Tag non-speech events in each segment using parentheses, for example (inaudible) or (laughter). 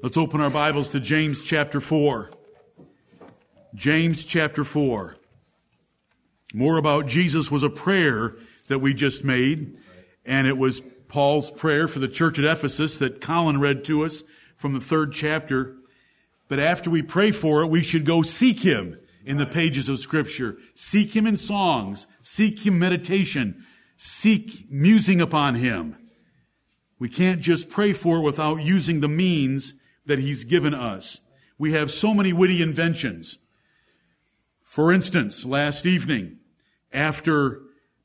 Let's open our Bibles to James chapter 4. James chapter 4. More about Jesus was a prayer that we just made, and it was Paul's prayer for the church at Ephesus that Colin read to us from the third chapter. But after we pray for it, we should go seek Him in the pages of Scripture. Seek Him in songs. Seek Him meditation. Seek musing upon Him. We can't just pray for it without using the means that He's given us. We have so many witty inventions. For instance, last evening, after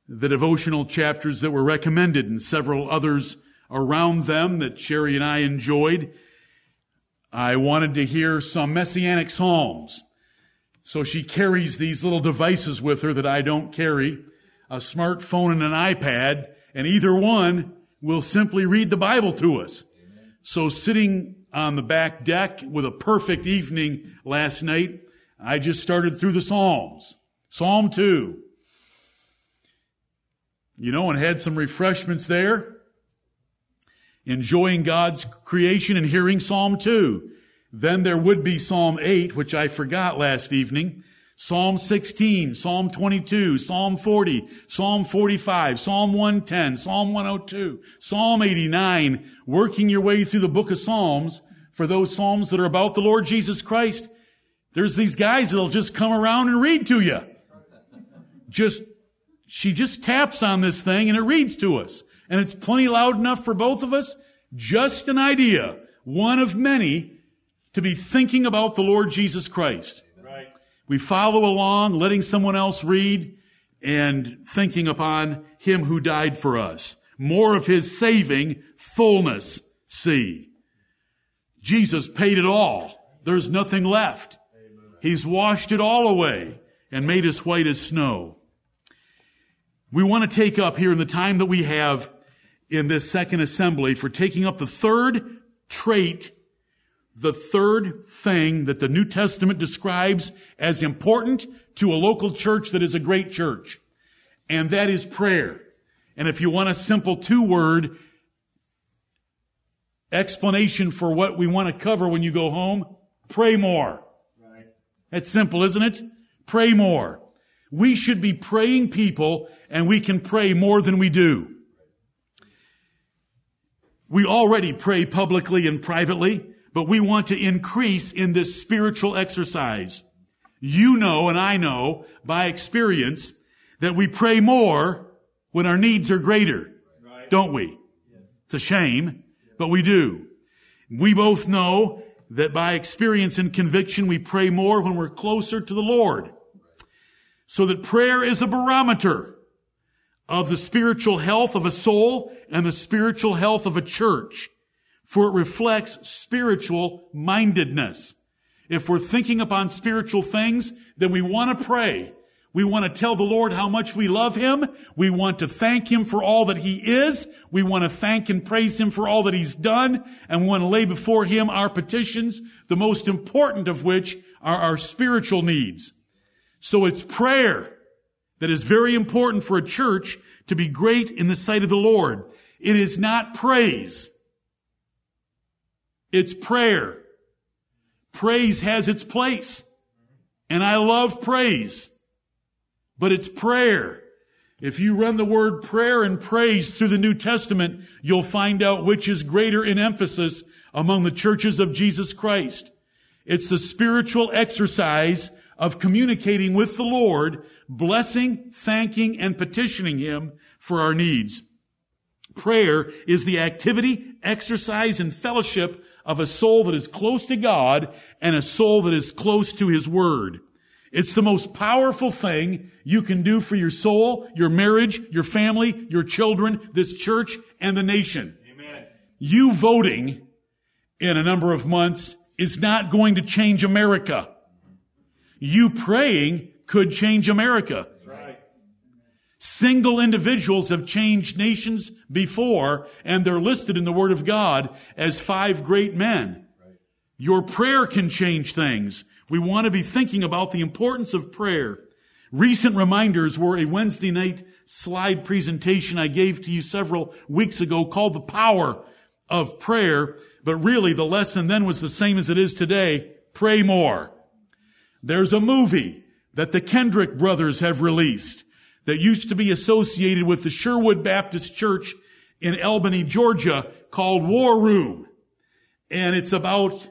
the devotional chapters that were recommended and several others around them that Sherry and I enjoyed, I wanted to hear some messianic psalms. So she carries these little devices with her that I don't carry, a smartphone and an iPad, and either one will simply read the Bible to us. So sitting on the back deck with a perfect evening last night, I just started through the Psalms. Psalm 2. You know, and had some refreshments there. Enjoying God's creation and hearing Psalm 2. Then there would be Psalm 8, which I forgot last evening. Psalm 16, Psalm 22, Psalm 40, Psalm 45, Psalm 110, Psalm 102, Psalm 89, working your way through the book of Psalms for those Psalms that are about the Lord Jesus Christ. There's these guys that'll just come around and read to you. Just, she just taps on this thing and it reads to us. And it's plenty loud enough for both of us. Just an idea. One of many to be thinking about the Lord Jesus Christ. We follow along, letting someone else read and thinking upon Him who died for us. More of His saving fullness see. Jesus paid it all. There's nothing left. He's washed it all away and made us white as snow. We want to take up here in the time that we have in this second assembly for taking up the third trait the third thing that the New Testament describes as important to a local church that is a great church. And that is prayer. And if you want a simple two word explanation for what we want to cover when you go home, pray more. Right. That's simple, isn't it? Pray more. We should be praying people and we can pray more than we do. We already pray publicly and privately but we want to increase in this spiritual exercise. You know and I know by experience that we pray more when our needs are greater. Right. Don't we? It's a shame, but we do. We both know that by experience and conviction we pray more when we're closer to the Lord. So that prayer is a barometer of the spiritual health of a soul and the spiritual health of a church for it reflects spiritual mindedness. If we're thinking upon spiritual things, then we want to pray. We want to tell the Lord how much we love Him. We want to thank Him for all that He is. We want to thank and praise Him for all that He's done. And we want to lay before Him our petitions, the most important of which are our spiritual needs. So it's prayer that is very important for a church to be great in the sight of the Lord. It is not praise. It's prayer. Praise has its place. And I love praise. But it's prayer. If you run the word prayer and praise through the New Testament, you'll find out which is greater in emphasis among the churches of Jesus Christ. It's the spiritual exercise of communicating with the Lord, blessing, thanking, and petitioning Him for our needs. Prayer is the activity, exercise, and fellowship of a soul that is close to God and a soul that is close to His Word. It's the most powerful thing you can do for your soul, your marriage, your family, your children, this church, and the nation. Amen. You voting in a number of months is not going to change America. You praying could change America. Single individuals have changed nations before, and they're listed in the Word of God as five great men. Your prayer can change things. We want to be thinking about the importance of prayer. Recent reminders were a Wednesday night slide presentation I gave to you several weeks ago called The Power of prayer, but really the lesson then was the same as it is today. Pray more. There's a movie that the Kendrick brothers have released that used to be associated with the Sherwood Baptist Church in Albany, Georgia called War Room. And it's about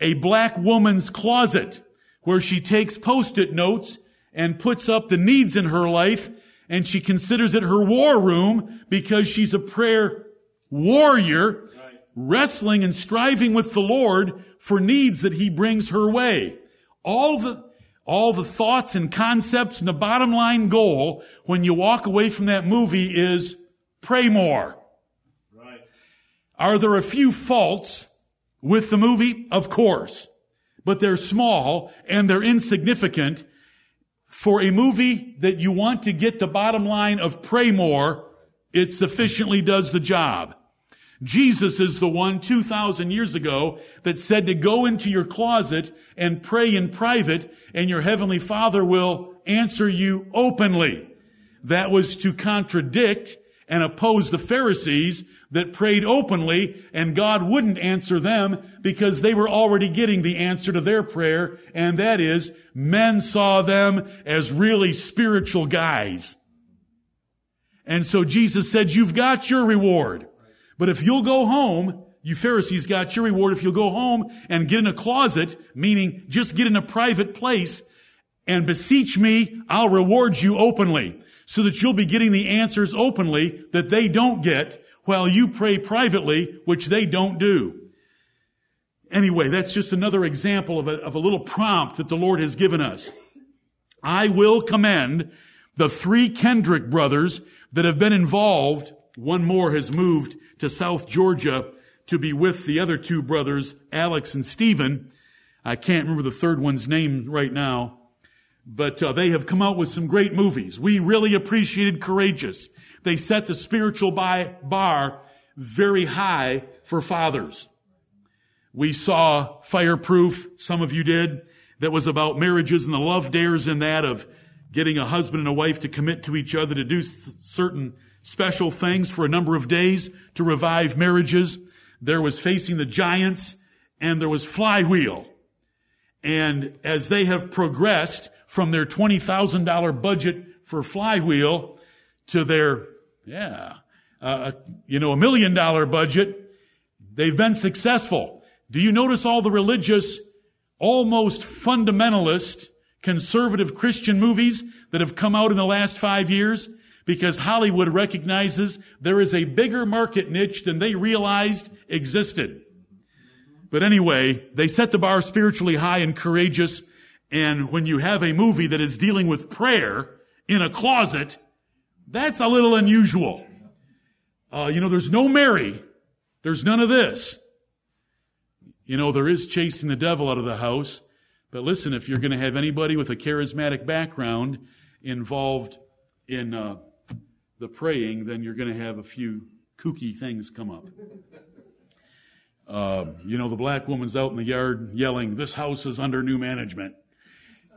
a black woman's closet where she takes post-it notes and puts up the needs in her life and she considers it her war room because she's a prayer warrior right. wrestling and striving with the Lord for needs that he brings her way. All the, all the thoughts and concepts and the bottom line goal when you walk away from that movie is pray more. Right. Are there a few faults with the movie? Of course. But they're small and they're insignificant for a movie that you want to get the bottom line of pray more, it sufficiently does the job. Jesus is the one 2,000 years ago that said to go into your closet and pray in private and your heavenly father will answer you openly. That was to contradict and oppose the Pharisees that prayed openly and God wouldn't answer them because they were already getting the answer to their prayer and that is men saw them as really spiritual guys. And so Jesus said, you've got your reward. But if you'll go home, you Pharisees got your reward if you'll go home and get in a closet, meaning just get in a private place and beseech me, I'll reward you openly so that you'll be getting the answers openly that they don't get while you pray privately, which they don't do. Anyway, that's just another example of a, of a little prompt that the Lord has given us. I will commend the three Kendrick brothers that have been involved. One more has moved to South Georgia to be with the other two brothers, Alex and Stephen. I can't remember the third one's name right now, but uh, they have come out with some great movies. We really appreciated Courageous. They set the spiritual bar very high for fathers. We saw Fireproof, some of you did, that was about marriages and the love dares in that of getting a husband and a wife to commit to each other to do certain special things for a number of days to revive marriages. There was Facing the Giants and there was Flywheel. And as they have progressed from their $20,000 budget for Flywheel to their, yeah, uh, you know, a million dollar budget, they've been successful. Do you notice all the religious, almost fundamentalist, conservative Christian movies that have come out in the last five years? Because Hollywood recognizes there is a bigger market niche than they realized existed. But anyway, they set the bar spiritually high and courageous. And when you have a movie that is dealing with prayer in a closet, that's a little unusual. Uh, you know, there's no Mary. There's none of this. You know, there is chasing the devil out of the house. But listen, if you're going to have anybody with a charismatic background involved in uh, the praying, then you're going to have a few kooky things come up. Uh, (laughs) you know, the black woman's out in the yard yelling, "This house is under new management."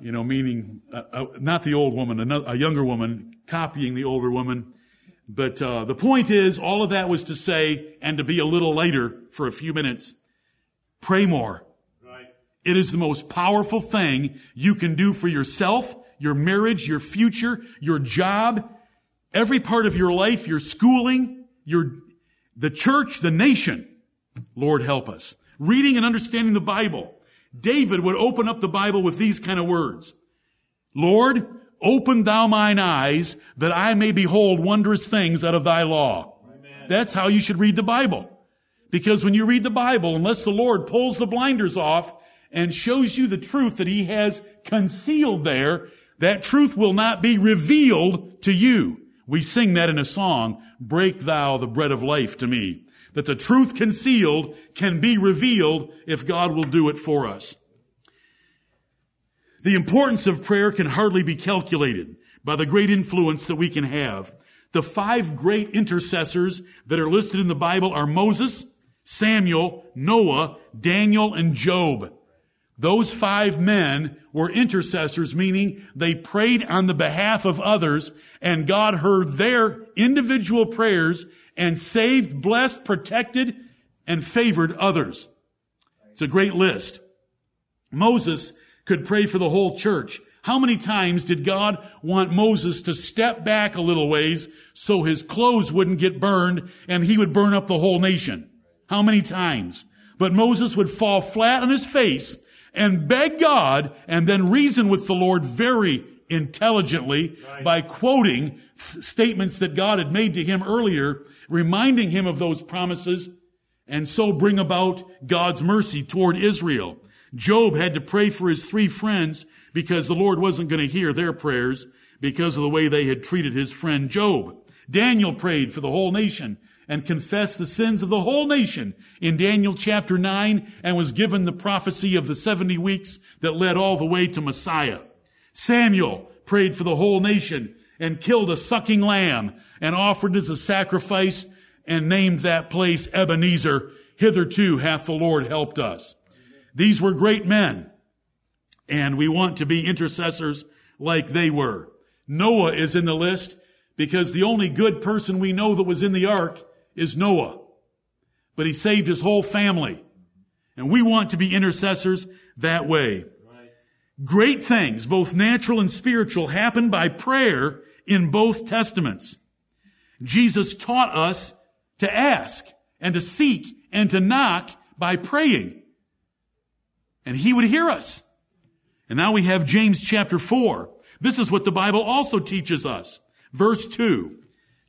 You know, meaning uh, uh, not the old woman, another, a younger woman copying the older woman. But uh, the point is, all of that was to say, and to be a little later for a few minutes, pray more. Right. It is the most powerful thing you can do for yourself, your marriage, your future, your job, every part of your life, your schooling, your, the church, the nation. Lord help us. Reading and understanding the Bible. David would open up the Bible with these kind of words. Lord, open thou mine eyes that I may behold wondrous things out of thy law. Amen. That's how you should read the Bible. Because when you read the Bible, unless the Lord pulls the blinders off and shows you the truth that he has concealed there, that truth will not be revealed to you. We sing that in a song, break thou the bread of life to me. That the truth concealed can be revealed if God will do it for us. The importance of prayer can hardly be calculated by the great influence that we can have. The five great intercessors that are listed in the Bible are Moses, Samuel, Noah, Daniel, and Job. Those five men were intercessors, meaning they prayed on the behalf of others and God heard their individual prayers and saved, blessed, protected, and favored others. It's a great list. Moses could pray for the whole church. How many times did God want Moses to step back a little ways so his clothes wouldn't get burned and he would burn up the whole nation? How many times? But Moses would fall flat on his face and beg God and then reason with the Lord very intelligently right. by quoting statements that God had made to him earlier, reminding him of those promises and so bring about God's mercy toward Israel. Job had to pray for his three friends because the Lord wasn't going to hear their prayers because of the way they had treated his friend Job. Daniel prayed for the whole nation and confessed the sins of the whole nation in Daniel chapter 9 and was given the prophecy of the 70 weeks that led all the way to Messiah. Samuel prayed for the whole nation and killed a sucking lamb and offered as a sacrifice and named that place Ebenezer. Hitherto hath the Lord helped us. These were great men and we want to be intercessors like they were. Noah is in the list because the only good person we know that was in the ark is Noah. But he saved his whole family. And we want to be intercessors that way. Great things, both natural and spiritual, happen by prayer in both testaments. Jesus taught us to ask and to seek and to knock by praying. And he would hear us. And now we have James chapter 4. This is what the Bible also teaches us. Verse 2.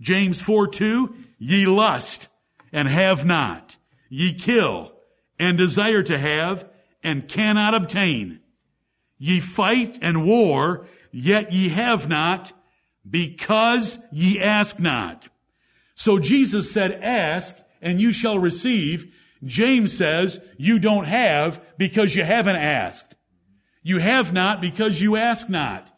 James 4 2. Ye lust and have not. Ye kill and desire to have and cannot obtain. Ye fight and war, yet ye have not because ye ask not. So Jesus said, ask and you shall receive. James says, you don't have because you haven't asked. You have not because you ask not.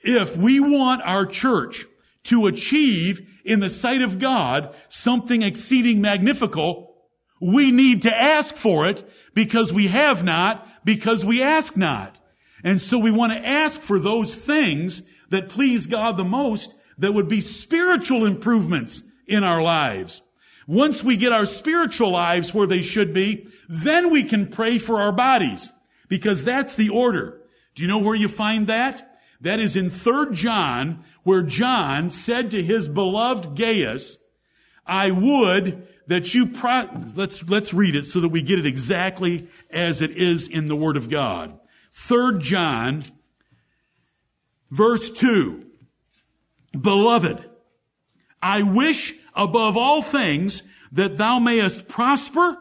If we want our church to achieve in the sight of God something exceeding magnifical, we need to ask for it because we have not, because we ask not. And so we want to ask for those things that please God the most that would be spiritual improvements in our lives. Once we get our spiritual lives where they should be, then we can pray for our bodies. Because that's the order. Do you know where you find that? That is in 3 John, where John said to his beloved Gaius, I would that you pro- let's let's read it so that we get it exactly as it is in the word of God. 3 John verse 2. Beloved, I wish above all things that thou mayest prosper.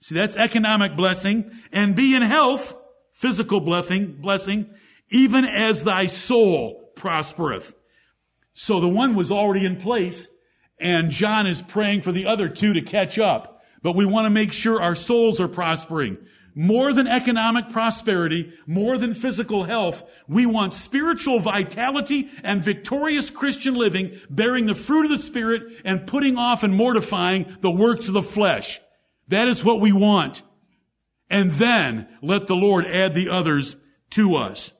See, that's economic blessing and be in health physical blessing, blessing, even as thy soul prospereth. So the one was already in place and John is praying for the other two to catch up. But we want to make sure our souls are prospering. More than economic prosperity, more than physical health, we want spiritual vitality and victorious Christian living, bearing the fruit of the Spirit and putting off and mortifying the works of the flesh. That is what we want and then let the Lord add the others to us.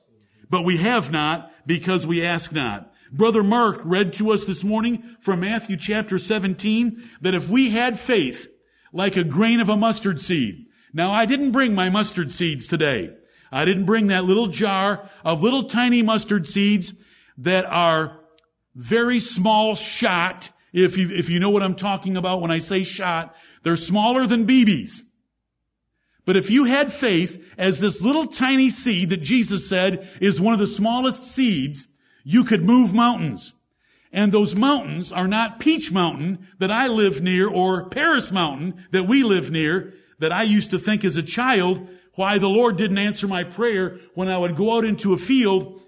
But we have not because we ask not. Brother Mark read to us this morning from Matthew chapter 17 that if we had faith like a grain of a mustard seed. Now I didn't bring my mustard seeds today. I didn't bring that little jar of little tiny mustard seeds that are very small shot. If you, if you know what I'm talking about when I say shot, they're smaller than BBs. But if you had faith as this little tiny seed that Jesus said is one of the smallest seeds, you could move mountains. And those mountains are not Peach Mountain that I live near or Paris Mountain that we live near that I used to think as a child why the Lord didn't answer my prayer when I would go out into a field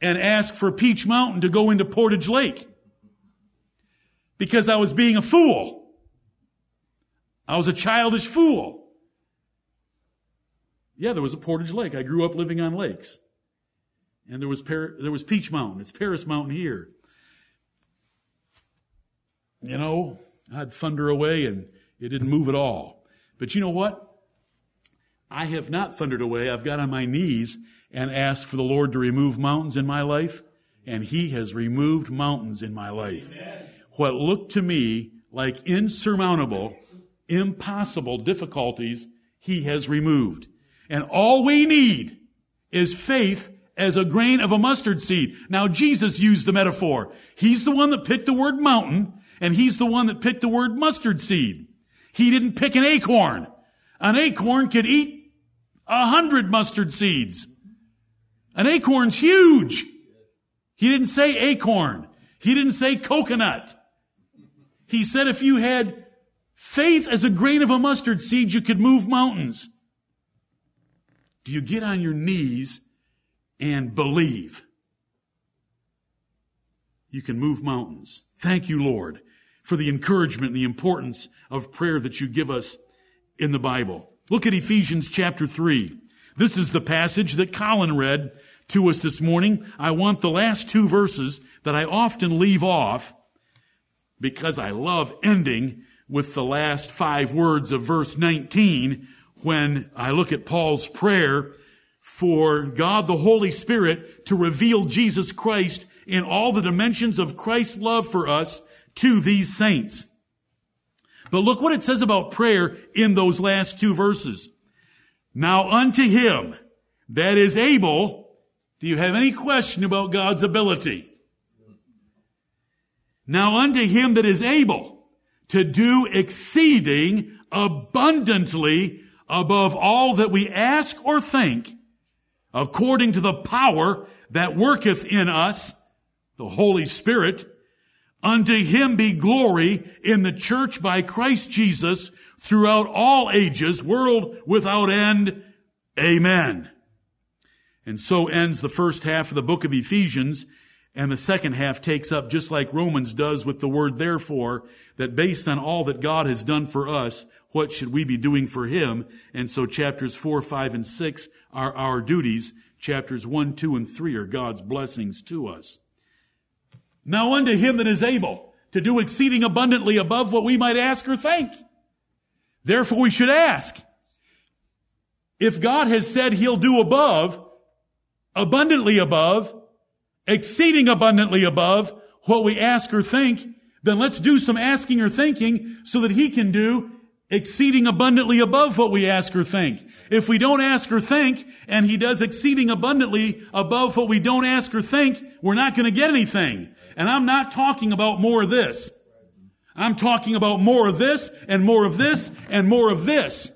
and ask for Peach Mountain to go into Portage Lake. Because I was being a fool. I was a childish fool. Yeah, there was a Portage Lake. I grew up living on lakes. And there was, Par- there was Peach Mountain. It's Paris Mountain here. You know, I'd thunder away and it didn't move at all. But you know what? I have not thundered away. I've got on my knees and asked for the Lord to remove mountains in my life. And He has removed mountains in my life. Amen. What looked to me like insurmountable impossible difficulties he has removed. And all we need is faith as a grain of a mustard seed. Now Jesus used the metaphor. He's the one that picked the word mountain and he's the one that picked the word mustard seed. He didn't pick an acorn. An acorn could eat a hundred mustard seeds. An acorn's huge. He didn't say acorn. He didn't say coconut. He said if you had faith as a grain of a mustard seed, you could move mountains. Do you get on your knees and believe? You can move mountains. Thank you, Lord, for the encouragement and the importance of prayer that you give us in the Bible. Look at Ephesians chapter 3. This is the passage that Colin read to us this morning. I want the last two verses that I often leave off because I love ending with the last five words of verse 19 when I look at Paul's prayer for God the Holy Spirit to reveal Jesus Christ in all the dimensions of Christ's love for us to these saints. But look what it says about prayer in those last two verses. Now unto him that is able, do you have any question about God's ability? Now unto him that is able to do exceeding abundantly above all that we ask or think, according to the power that worketh in us, the Holy Spirit, unto him be glory in the church by Christ Jesus throughout all ages, world without end. Amen. And so ends the first half of the book of Ephesians, and the second half takes up just like Romans does with the word therefore, that based on all that God has done for us, what should we be doing for him? And so chapters four, five, and six are our duties. Chapters one, two, and three are God's blessings to us. Now unto him that is able to do exceeding abundantly above what we might ask or think. Therefore we should ask. If God has said he'll do above, abundantly above, exceeding abundantly above what we ask or think, then let's do some asking or thinking so that he can do exceeding abundantly above what we ask or think. If we don't ask or think, and he does exceeding abundantly above what we don't ask or think, we're not going to get anything. And I'm not talking about more of this. I'm talking about more of this, and more of this, and more of this,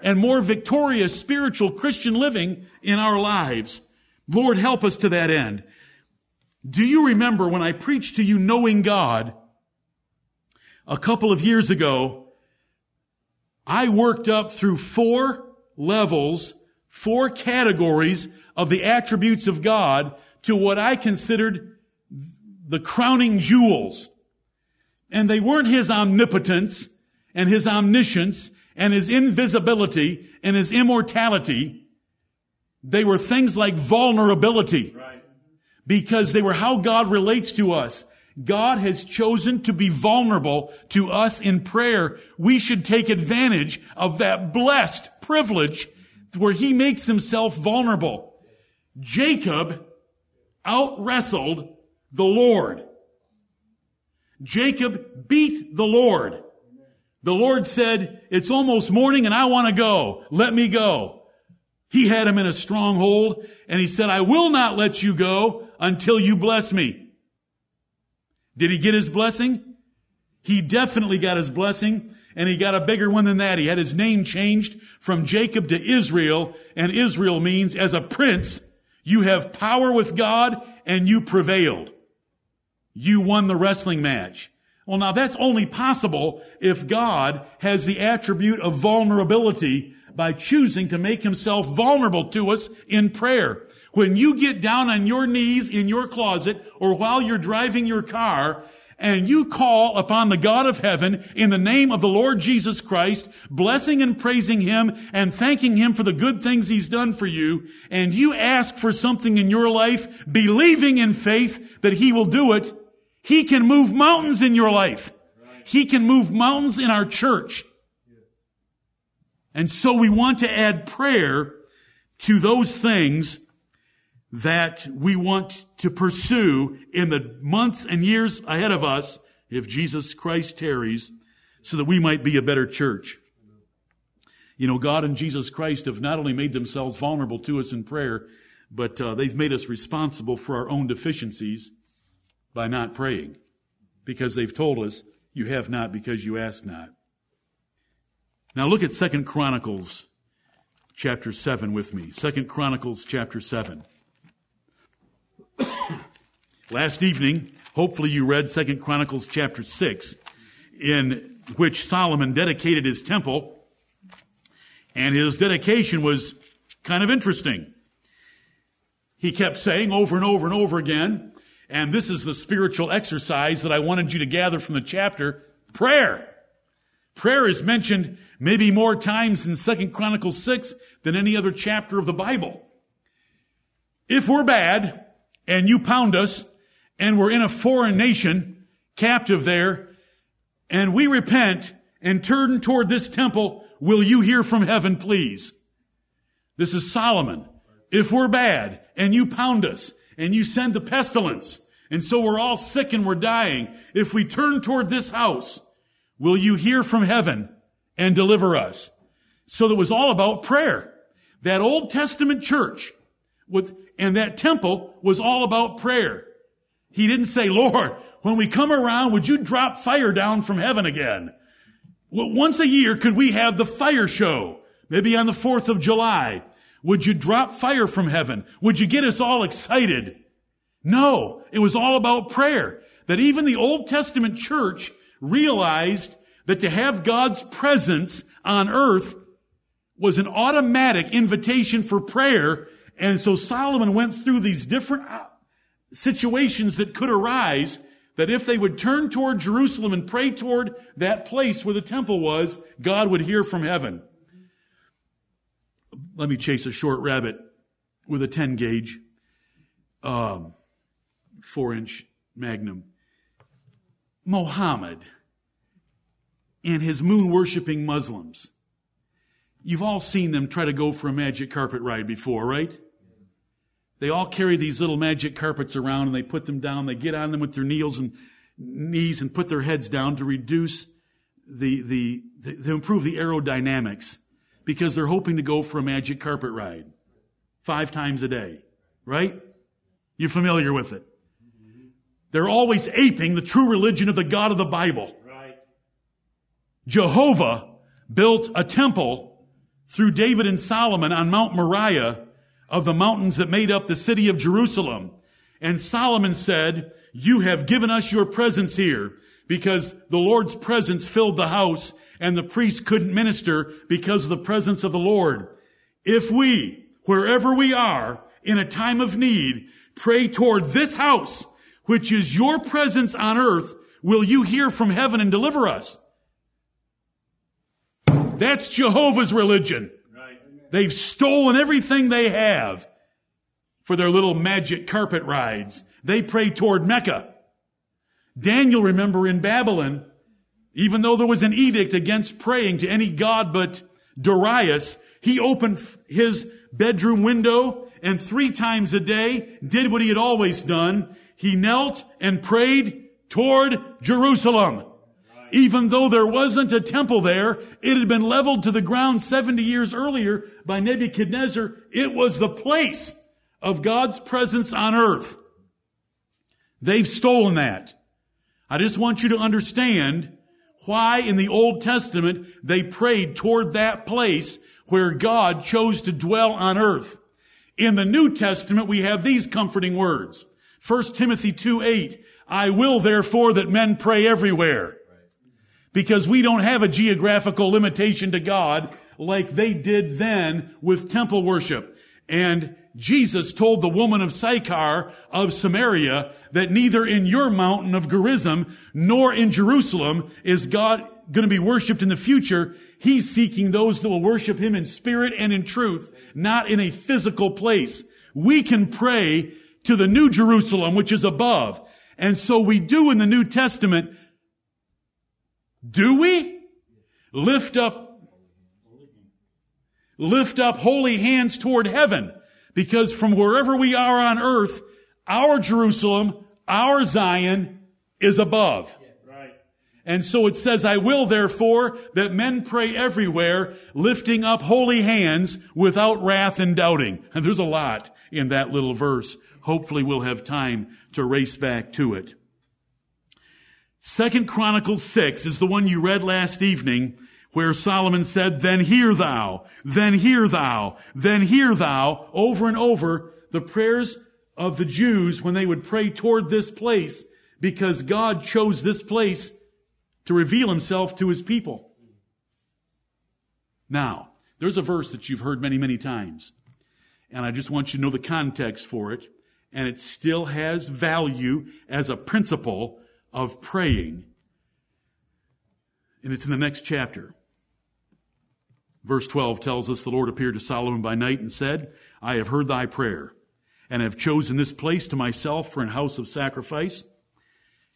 and more victorious spiritual Christian living in our lives. Lord, help us to that end. Do you remember when I preached to you knowing God a couple of years ago? I worked up through four levels, four categories of the attributes of God to what I considered the crowning jewels. And they weren't His omnipotence and His omniscience and His invisibility and His immortality. They were things like vulnerability. Right. Because they were how God relates to us. God has chosen to be vulnerable to us in prayer. We should take advantage of that blessed privilege where he makes himself vulnerable. Jacob out wrestled the Lord. Jacob beat the Lord. The Lord said, it's almost morning and I want to go. Let me go. He had him in a stronghold and he said, I will not let you go until you bless me. Did he get his blessing? He definitely got his blessing, and he got a bigger one than that. He had his name changed from Jacob to Israel, and Israel means as a prince, you have power with God and you prevailed. You won the wrestling match. Well, now that's only possible if God has the attribute of vulnerability by choosing to make himself vulnerable to us in prayer. When you get down on your knees in your closet or while you're driving your car and you call upon the God of heaven in the name of the Lord Jesus Christ, blessing and praising Him and thanking Him for the good things He's done for you, and you ask for something in your life, believing in faith that He will do it, He can move mountains in your life. He can move mountains in our church. And so we want to add prayer to those things that we want to pursue in the months and years ahead of us if Jesus Christ tarries so that we might be a better church. You know, God and Jesus Christ have not only made themselves vulnerable to us in prayer, but uh, they've made us responsible for our own deficiencies by not praying because they've told us you have not because you ask not. Now look at Second Chronicles chapter 7 with me. Second Chronicles chapter 7. Last evening, hopefully you read Second Chronicles chapter 6 in which Solomon dedicated his temple and his dedication was kind of interesting. He kept saying over and over and over again, and this is the spiritual exercise that I wanted you to gather from the chapter, prayer. Prayer is mentioned maybe more times in Second Chronicles 6 than any other chapter of the Bible. If we're bad and you pound us and we're in a foreign nation, captive there, and we repent and turn toward this temple will you hear from heaven, please? This is Solomon. If we're bad and you pound us and you send the pestilence and so we're all sick and we're dying, if we turn toward this house, will you hear from heaven and deliver us? So it was all about prayer. That Old Testament church with, and that temple was all about prayer. He didn't say, Lord, when we come around, would you drop fire down from heaven again? Well, once a year, could we have the fire show? Maybe on the 4th of July. Would you drop fire from heaven? Would you get us all excited? No, it was all about prayer. That even the Old Testament church realized that to have God's presence on earth was an automatic invitation for prayer. And so Solomon went through these different uh, situations that could arise that if they would turn toward Jerusalem and pray toward that place where the temple was, God would hear from heaven. Let me chase a short rabbit with a 10 gauge, um, four inch magnum. Mohammed and his moon worshiping Muslims. You've all seen them try to go for a magic carpet ride before, right? They all carry these little magic carpets around and they put them down. They get on them with their knees and knees and put their heads down to reduce the, the, the, to improve the aerodynamics because they're hoping to go for a magic carpet ride five times a day, right? You're familiar with it. They're always aping the true religion of the God of the Bible. Right. Jehovah built a temple through David and Solomon on Mount Moriah of the mountains that made up the city of Jerusalem. And Solomon said, you have given us your presence here because the Lord's presence filled the house and the priest couldn't minister because of the presence of the Lord. If we, wherever we are, in a time of need, pray toward this house, which is your presence on earth, will you hear from heaven and deliver us? That's Jehovah's religion. They've stolen everything they have for their little magic carpet rides. They pray toward Mecca. Daniel, remember in Babylon, even though there was an edict against praying to any god but Darius, he opened his bedroom window and three times a day did what he had always done. He knelt and prayed toward Jerusalem. Even though there wasn't a temple there, it had been leveled to the ground 70 years earlier by Nebuchadnezzar. It was the place of God's presence on earth. They've stolen that. I just want you to understand why in the Old Testament they prayed toward that place where God chose to dwell on earth. In the New Testament, we have these comforting words. 1 Timothy 2, 8. I will therefore that men pray everywhere because we don't have a geographical limitation to God like they did then with temple worship. And Jesus told the woman of Sychar of Samaria that neither in your mountain of Gerizim nor in Jerusalem is God going to be worshiped in the future. He's seeking those that will worship Him in spirit and in truth, not in a physical place. We can pray to the new Jerusalem, which is above. And so we do in the New Testament do we? Lift up, lift up holy hands toward heaven because from wherever we are on earth, our Jerusalem, our Zion is above. And so it says, I will therefore that men pray everywhere, lifting up holy hands without wrath and doubting. And (laughs) there's a lot in that little verse. Hopefully we'll have time to race back to it. Second Chronicles 6 is the one you read last evening where Solomon said, then hear thou, then hear thou, then hear thou, over and over, the prayers of the Jews when they would pray toward this place because God chose this place to reveal himself to his people. Now, there's a verse that you've heard many, many times. And I just want you to know the context for it. And it still has value as a principle of praying. And it's in the next chapter. Verse 12 tells us the Lord appeared to Solomon by night and said, I have heard thy prayer and have chosen this place to myself for an house of sacrifice.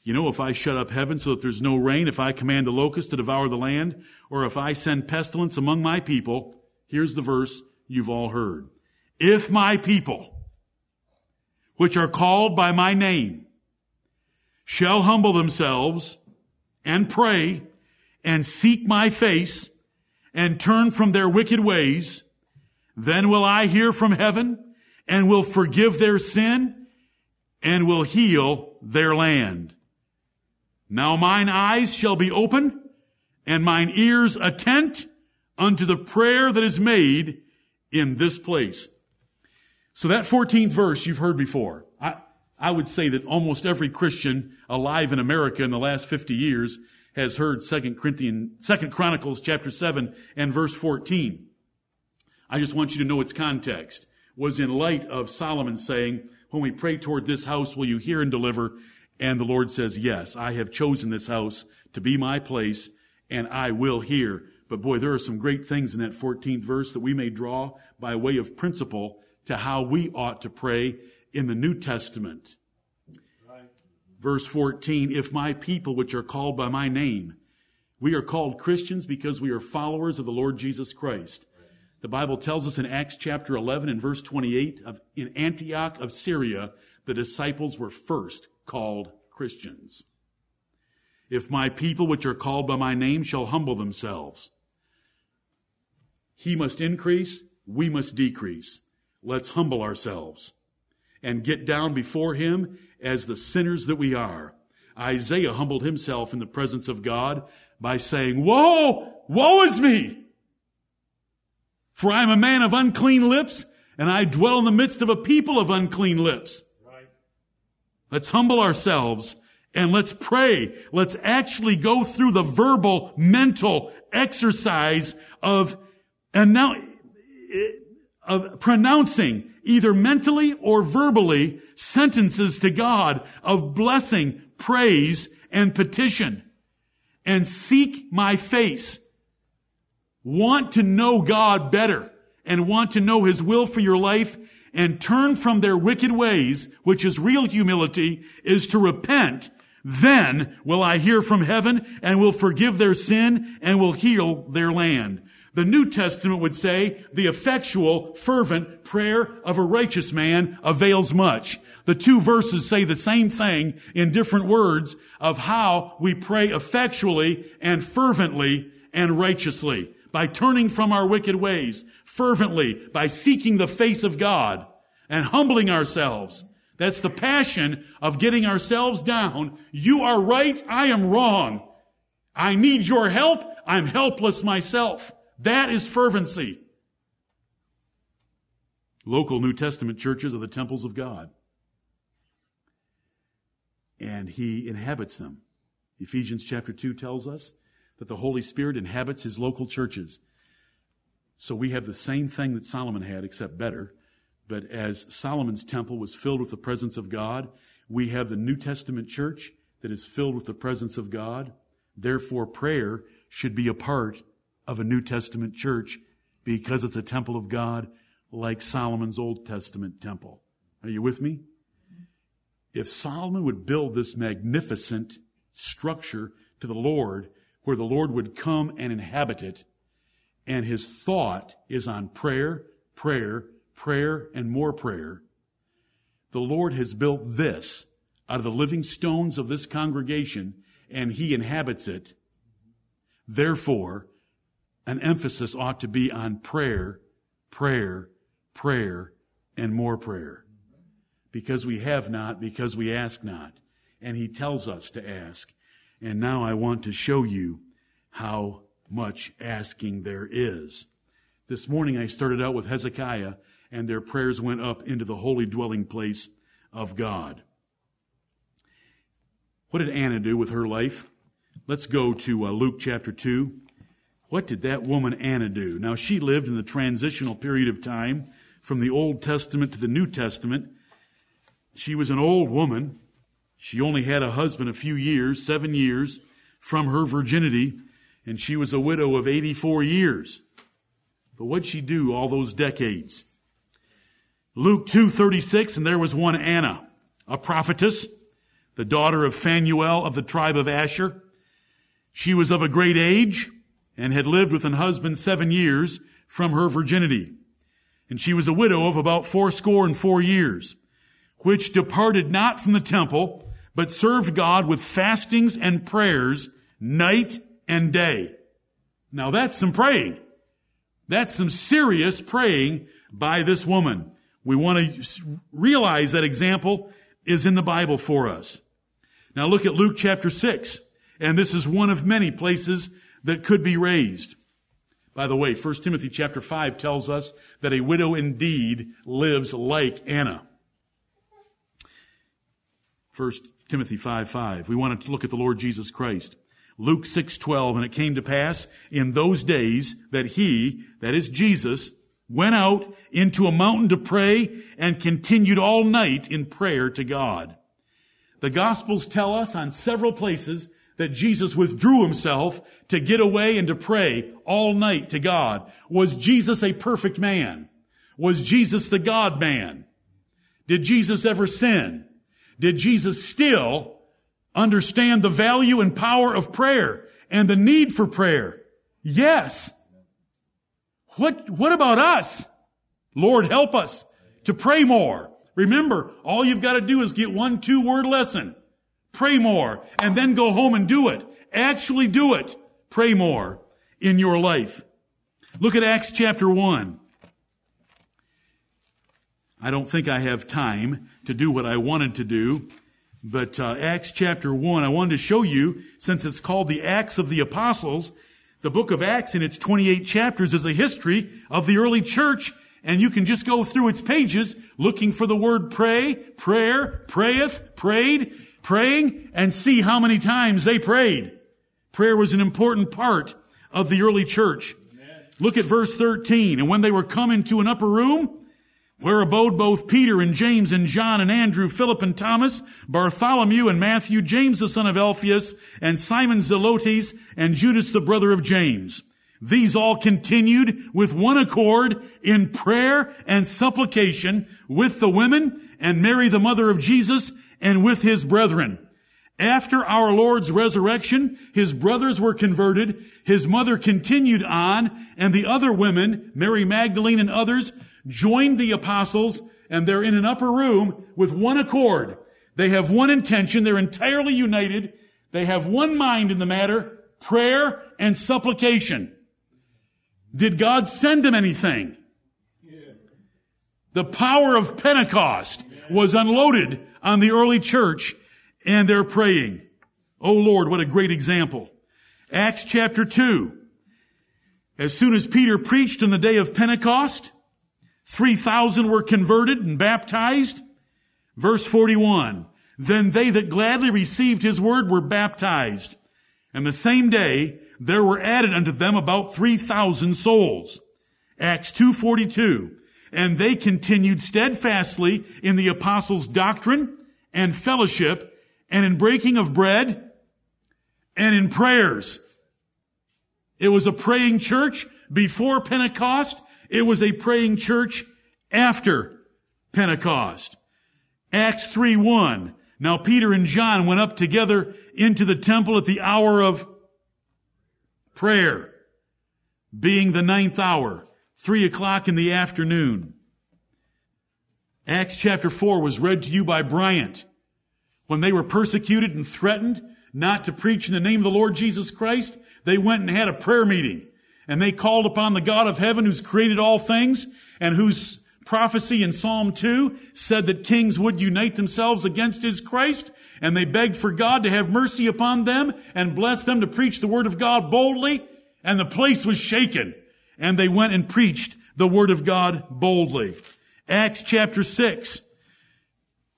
You know, if I shut up heaven so that there's no rain, if I command the locust to devour the land, or if I send pestilence among my people, here's the verse you've all heard. If my people, which are called by my name, shall humble themselves and pray and seek my face and turn from their wicked ways, then will I hear from heaven and will forgive their sin and will heal their land. Now mine eyes shall be open and mine ears attent unto the prayer that is made in this place. So that 14th verse you've heard before. I, would say that almost every Christian alive in America in the last 50 years has heard 2 Corinthians, 2 Chronicles chapter 7 and verse 14. I just want you to know its context was in light of Solomon saying, when we pray toward this house, will you hear and deliver? And the Lord says, yes, I have chosen this house to be my place and I will hear. But boy, there are some great things in that 14th verse that we may draw by way of principle to how we ought to pray in the New Testament. Verse 14, if my people which are called by my name, we are called Christians because we are followers of the Lord Jesus Christ. The Bible tells us in Acts chapter 11 and verse 28 of, in Antioch of Syria, the disciples were first called Christians. If my people, which are called by my name, shall humble themselves, he must increase, we must decrease. Let's humble ourselves and get down before him as the sinners that we are. Isaiah humbled himself in the presence of God by saying, Woe! Woe is me! For I am a man of unclean lips, and I dwell in the midst of a people of unclean lips. Right. Let's humble ourselves and let's pray. Let's actually go through the verbal, mental exercise of, and now, eh, of pronouncing either mentally or verbally sentences to God of blessing, praise, and petition. And seek my face. Want to know God better and want to know His will for your life and turn from their wicked ways, which is real humility, is to repent, then will I hear from heaven and will forgive their sin and will heal their land. The New Testament would say the effectual, fervent prayer of a righteous man avails much. The two verses say the same thing in different words of how we pray effectually and fervently and righteously by turning from our wicked ways, fervently, by seeking the face of God and humbling ourselves. That's the passion of getting ourselves down. You are right. I am wrong. I need your help. I'm helpless myself. That is fervency. Local New Testament churches are the temples of God. And He inhabits them. Ephesians chapter 2 tells us that the Holy Spirit inhabits His local churches. So we have the same thing that Solomon had, except better. But as Solomon's temple was filled with the presence of God, we have the New Testament church that is filled with the presence of God. Therefore, prayer should be a part of a New Testament church because it's a temple of God like Solomon's Old Testament temple. Are you with me? If Solomon would build this magnificent structure to the Lord, where the Lord would come and inhabit it, and his thought is on prayer, prayer, prayer, and more prayer, the Lord has built this out of the living stones of this congregation, and he inhabits it. Therefore, an emphasis ought to be on prayer, prayer, prayer, and more prayer. Because we have not, because we ask not. And he tells us to ask. And now I want to show you how much asking there is. This morning I started out with Hezekiah and their prayers went up into the holy dwelling place of God. What did Anna do with her life? Let's go to uh, Luke chapter 2. What did that woman Anna do? Now, she lived in the transitional period of time from the Old Testament to the New Testament. She was an old woman. She only had a husband a few years, seven years from her virginity, and she was a widow of 84 years. But what'd she do all those decades? Luke 2:36 and there was one Anna, a prophetess, the daughter of Phanuel of the tribe of Asher. She was of a great age and had lived with an husband 7 years from her virginity. And she was a widow of about fourscore and four years, which departed not from the temple, but served God with fastings and prayers night and day. Now that's some praying. That's some serious praying by this woman. We want to realize that example is in the Bible for us. Now look at Luke chapter 6. And this is one of many places that could be raised. By the way, 1 Timothy chapter 5 tells us that a widow indeed lives like Anna. 1 Timothy 5 5. We want to look at the Lord Jesus Christ. Luke 6 12. And it came to pass in those days that he, that is Jesus, went out into a mountain to pray and continued all night in prayer to God. The Gospels tell us on several places that Jesus withdrew himself to get away and to pray all night to God. Was Jesus a perfect man? Was Jesus the God man? Did Jesus ever sin? Did Jesus still understand the value and power of prayer and the need for prayer? Yes. What, what about us? Lord, help us to pray more. Remember, all you've got to do is get one two word lesson. Pray more and then go home and do it. Actually do it. Pray more in your life. Look at Acts chapter 1. I don't think I have time to do what I wanted to do, but uh, Acts chapter 1, I wanted to show you, since it's called the Acts of the Apostles, the book of Acts in its 28 chapters is a history of the early church, and you can just go through its pages looking for the word pray, prayer, prayeth, prayed, praying, and see how many times they prayed. Prayer was an important part of the early church. Look at verse 13. And when they were come into an upper room, where abode both Peter and James and John and Andrew, Philip and Thomas, Bartholomew and Matthew, James the son of Alphaeus, and Simon Zelotes, and Judas the brother of James. These all continued with one accord in prayer and supplication with the women and Mary the mother of Jesus and with his brethren. After our Lord's resurrection, his brothers were converted, his mother continued on, and the other women, Mary Magdalene and others, joined the apostles and they're in an upper room with one accord. They have one intention. They're entirely united. They have one mind in the matter, prayer and supplication. Did God send them anything? The power of Pentecost was unloaded on the early church and they're praying. Oh Lord, what a great example. Acts chapter 2. As soon as Peter preached on the day of Pentecost, 3,000 were converted and baptized. Verse 41. Then they that gladly received his word were baptized. And the same day there were added unto them about 3,000 souls. Acts 2.42. And they continued steadfastly in the apostles' doctrine and fellowship and in breaking of bread and in prayers. It was a praying church before Pentecost it was a praying church after Pentecost. Acts 3 1. Now Peter and John went up together into the temple at the hour of prayer, being the ninth hour, three o'clock in the afternoon. Acts chapter 4 was read to you by Bryant. When they were persecuted and threatened not to preach in the name of the Lord Jesus Christ, they went and had a prayer meeting. And they called upon the God of heaven who's created all things and whose prophecy in Psalm 2 said that kings would unite themselves against his Christ. And they begged for God to have mercy upon them and bless them to preach the word of God boldly. And the place was shaken. And they went and preached the word of God boldly. Acts chapter 6.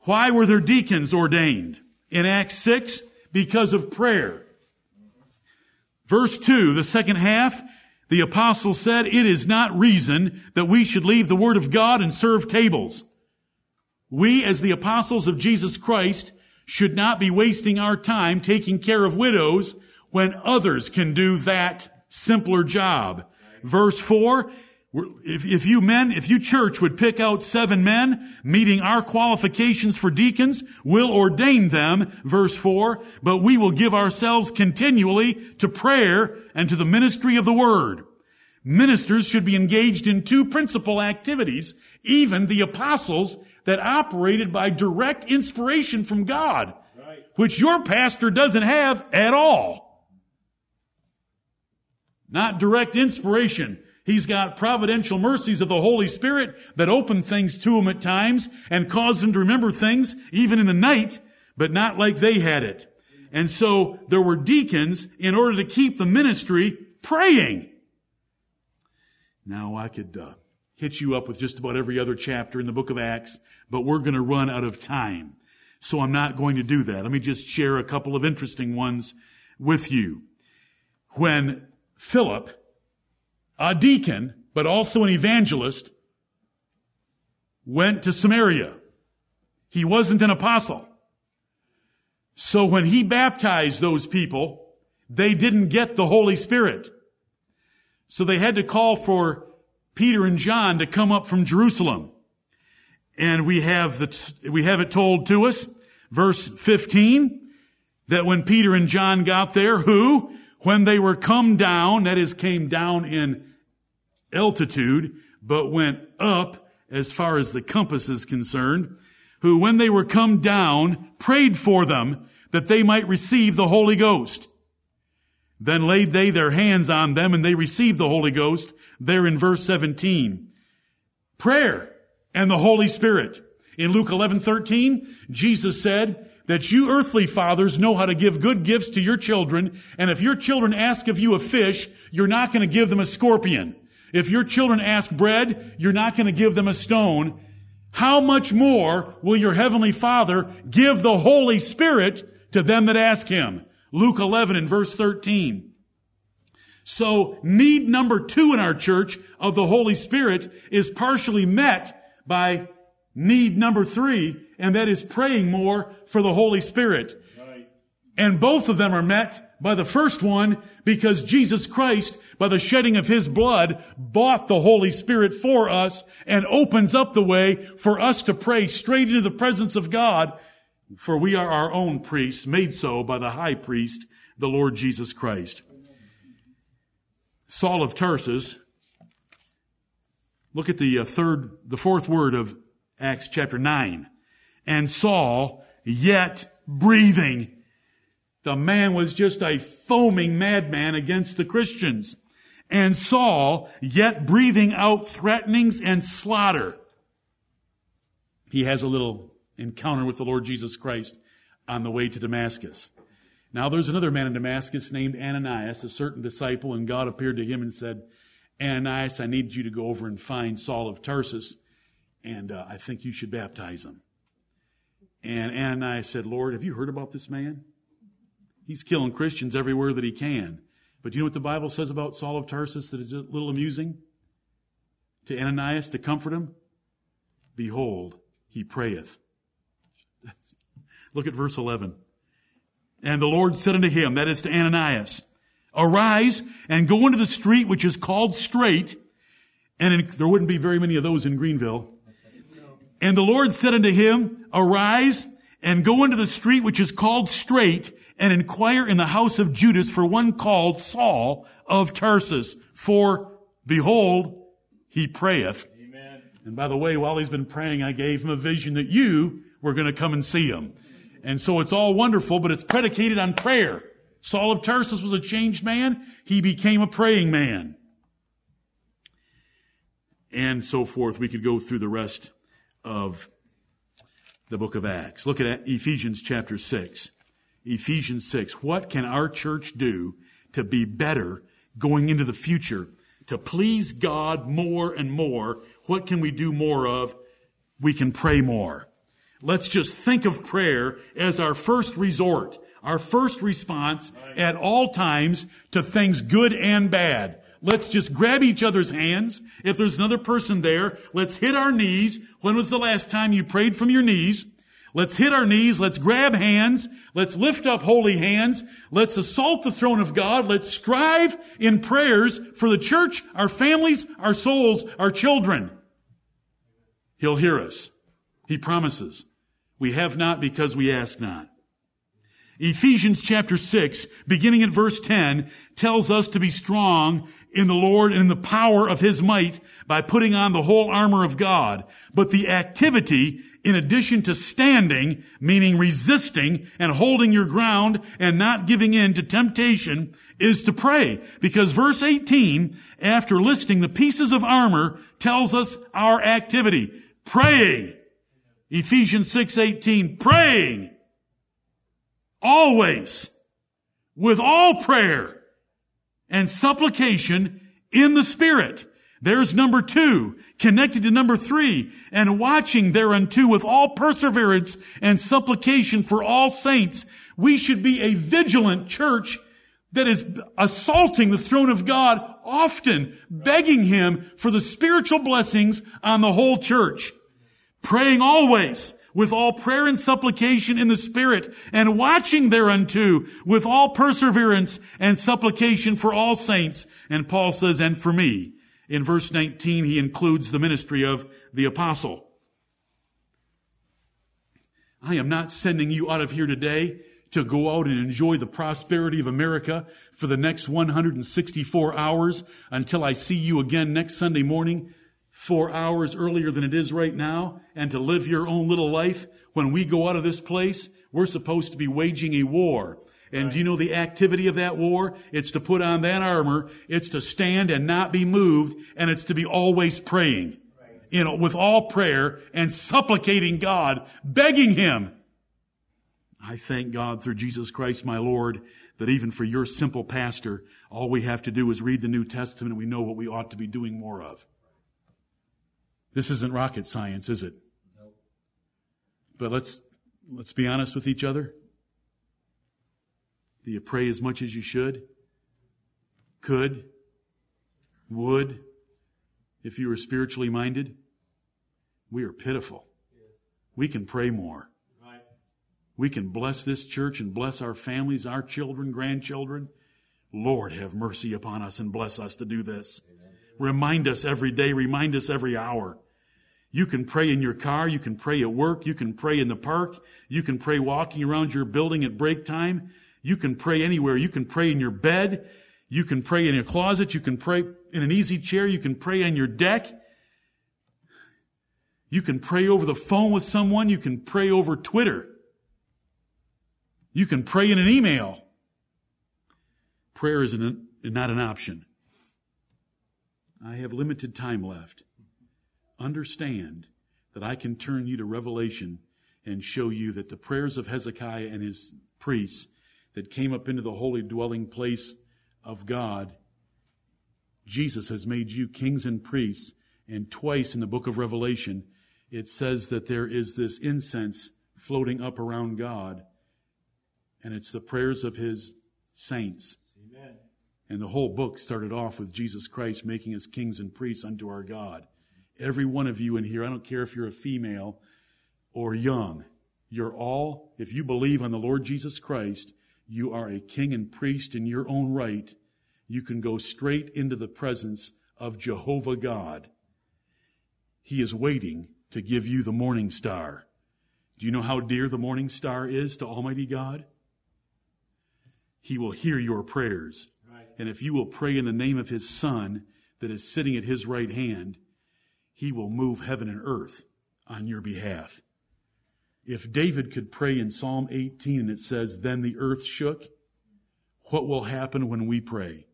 Why were there deacons ordained? In Acts 6, because of prayer. Verse 2, the second half, the apostle said, it is not reason that we should leave the word of God and serve tables. We, as the apostles of Jesus Christ, should not be wasting our time taking care of widows when others can do that simpler job. Verse 4, if, if you men, if you church would pick out seven men meeting our qualifications for deacons, we'll ordain them, verse four, but we will give ourselves continually to prayer and to the ministry of the word. Ministers should be engaged in two principal activities, even the apostles that operated by direct inspiration from God, right. which your pastor doesn't have at all. Not direct inspiration. He's got providential mercies of the Holy Spirit that open things to him at times and cause him to remember things even in the night, but not like they had it. And so there were deacons in order to keep the ministry praying. Now I could uh, hit you up with just about every other chapter in the book of Acts, but we're going to run out of time. So I'm not going to do that. Let me just share a couple of interesting ones with you. When Philip a deacon, but also an evangelist, went to Samaria. He wasn't an apostle. So when he baptized those people, they didn't get the Holy Spirit. So they had to call for Peter and John to come up from Jerusalem. And we have the, we have it told to us, verse 15, that when Peter and John got there, who, when they were come down, that is, came down in altitude, but went up as far as the compass is concerned, who when they were come down, prayed for them that they might receive the Holy Ghost. Then laid they their hands on them and they received the Holy Ghost there in verse 17. Prayer and the Holy Spirit. In Luke 11, 13, Jesus said, that you earthly fathers know how to give good gifts to your children, and if your children ask of you a fish, you're not going to give them a scorpion. If your children ask bread, you're not going to give them a stone. How much more will your heavenly father give the Holy Spirit to them that ask him? Luke 11 and verse 13. So need number two in our church of the Holy Spirit is partially met by need number three, and that is praying more for the Holy Spirit. Right. And both of them are met by the first one because Jesus Christ by the shedding of his blood, bought the Holy Spirit for us and opens up the way for us to pray straight into the presence of God. For we are our own priests, made so by the high priest, the Lord Jesus Christ. Saul of Tarsus, look at the uh, third, the fourth word of Acts chapter 9. And Saul, yet breathing. The man was just a foaming madman against the Christians and Saul, yet breathing out threatenings and slaughter. He has a little encounter with the Lord Jesus Christ on the way to Damascus. Now there's another man in Damascus named Ananias, a certain disciple, and God appeared to him and said, Ananias, I need you to go over and find Saul of Tarsus, and uh, I think you should baptize him. And Ananias said, Lord, have you heard about this man? He's killing Christians everywhere that he can. But do you know what the Bible says about Saul of Tarsus that is a little amusing? To Ananias to comfort him? Behold, he prayeth. Look at verse 11. And the Lord said unto him, that is to Ananias, arise and go into the street which is called straight. And in, there wouldn't be very many of those in Greenville. And the Lord said unto him, arise and go into the street which is called straight and inquire in the house of Judas for one called Saul of Tarsus. For behold, he prayeth. Amen. And by the way, while he's been praying, I gave him a vision that you were going to come and see him. And so it's all wonderful, but it's predicated on prayer. Saul of Tarsus was a changed man. He became a praying man. And so forth. We could go through the rest of the book of Acts. Look at Ephesians chapter 6. Ephesians 6. What can our church do to be better going into the future? To please God more and more. What can we do more of? We can pray more. Let's just think of prayer as our first resort, our first response at all times to things good and bad. Let's just grab each other's hands. If there's another person there, let's hit our knees. When was the last time you prayed from your knees? Let's hit our knees. Let's grab hands. Let's lift up holy hands. Let's assault the throne of God. Let's strive in prayers for the church, our families, our souls, our children. He'll hear us. He promises. We have not because we ask not. Ephesians chapter 6, beginning at verse 10, tells us to be strong in the Lord and in the power of His might by putting on the whole armor of God. But the activity, in addition to standing, meaning resisting and holding your ground and not giving in to temptation, is to pray. Because verse 18, after listing the pieces of armor, tells us our activity. Praying. Ephesians 6:18 praying always with all prayer and supplication in the spirit. There's number 2 connected to number 3 and watching thereunto with all perseverance and supplication for all saints. We should be a vigilant church that is assaulting the throne of God often, begging Him for the spiritual blessings on the whole church praying always with all prayer and supplication in the Spirit, and watching thereunto with all perseverance and supplication for all saints. And Paul says, and for me. In verse 19, he includes the ministry of the apostle. I am not sending you out of here today to go out and enjoy the prosperity of America for the next 164 hours until I see you again next Sunday morning four hours earlier than it is right now and to live your own little life. When we go out of this place, we're supposed to be waging a war. And right. do you know the activity of that war? It's to put on that armor. It's to stand and not be moved. And it's to be always praying. Right. You know, with all prayer and supplicating God, begging Him. I thank God through Jesus Christ my Lord that even for your simple pastor, all we have to do is read the New Testament and we know what we ought to be doing more of. This isn't rocket science, is it? But let's let's be honest with each other. Do you pray as much as you should? Could? Would? If you were spiritually minded? We are pitiful. We can pray more. We can bless this church and bless our families, our children, grandchildren. Lord, have mercy upon us and bless us to do this. Remind us every day, remind us every hour. You can pray in your car, you can pray at work, you can pray in the park, you can pray walking around your building at break time, you can pray anywhere, you can pray in your bed, you can pray in your closet, you can pray in an easy chair, you can pray on your deck. You can pray over the phone with someone, you can pray over Twitter. You can pray in an email. Prayer is an, not an option. I have limited time left. Understand that I can turn you to Revelation and show you that the prayers of Hezekiah and his priests that came up into the holy dwelling place of God, Jesus has made you kings and priests. And twice in the book of Revelation, it says that there is this incense floating up around God, and it's the prayers of his saints. Amen. And the whole book started off with Jesus Christ making us kings and priests unto our God. Every one of you in here, I don't care if you're a female or young, you're all, if you believe on the Lord Jesus Christ, you are a king and priest in your own right. You can go straight into the presence of Jehovah God. He is waiting to give you the morning star. Do you know how dear the morning star is to Almighty God? He will hear your prayers. Right. And if you will pray in the name of His Son that is sitting at His right hand, he will move heaven and earth on your behalf. If David could pray in Psalm 18 and it says, then the earth shook, what will happen when we pray?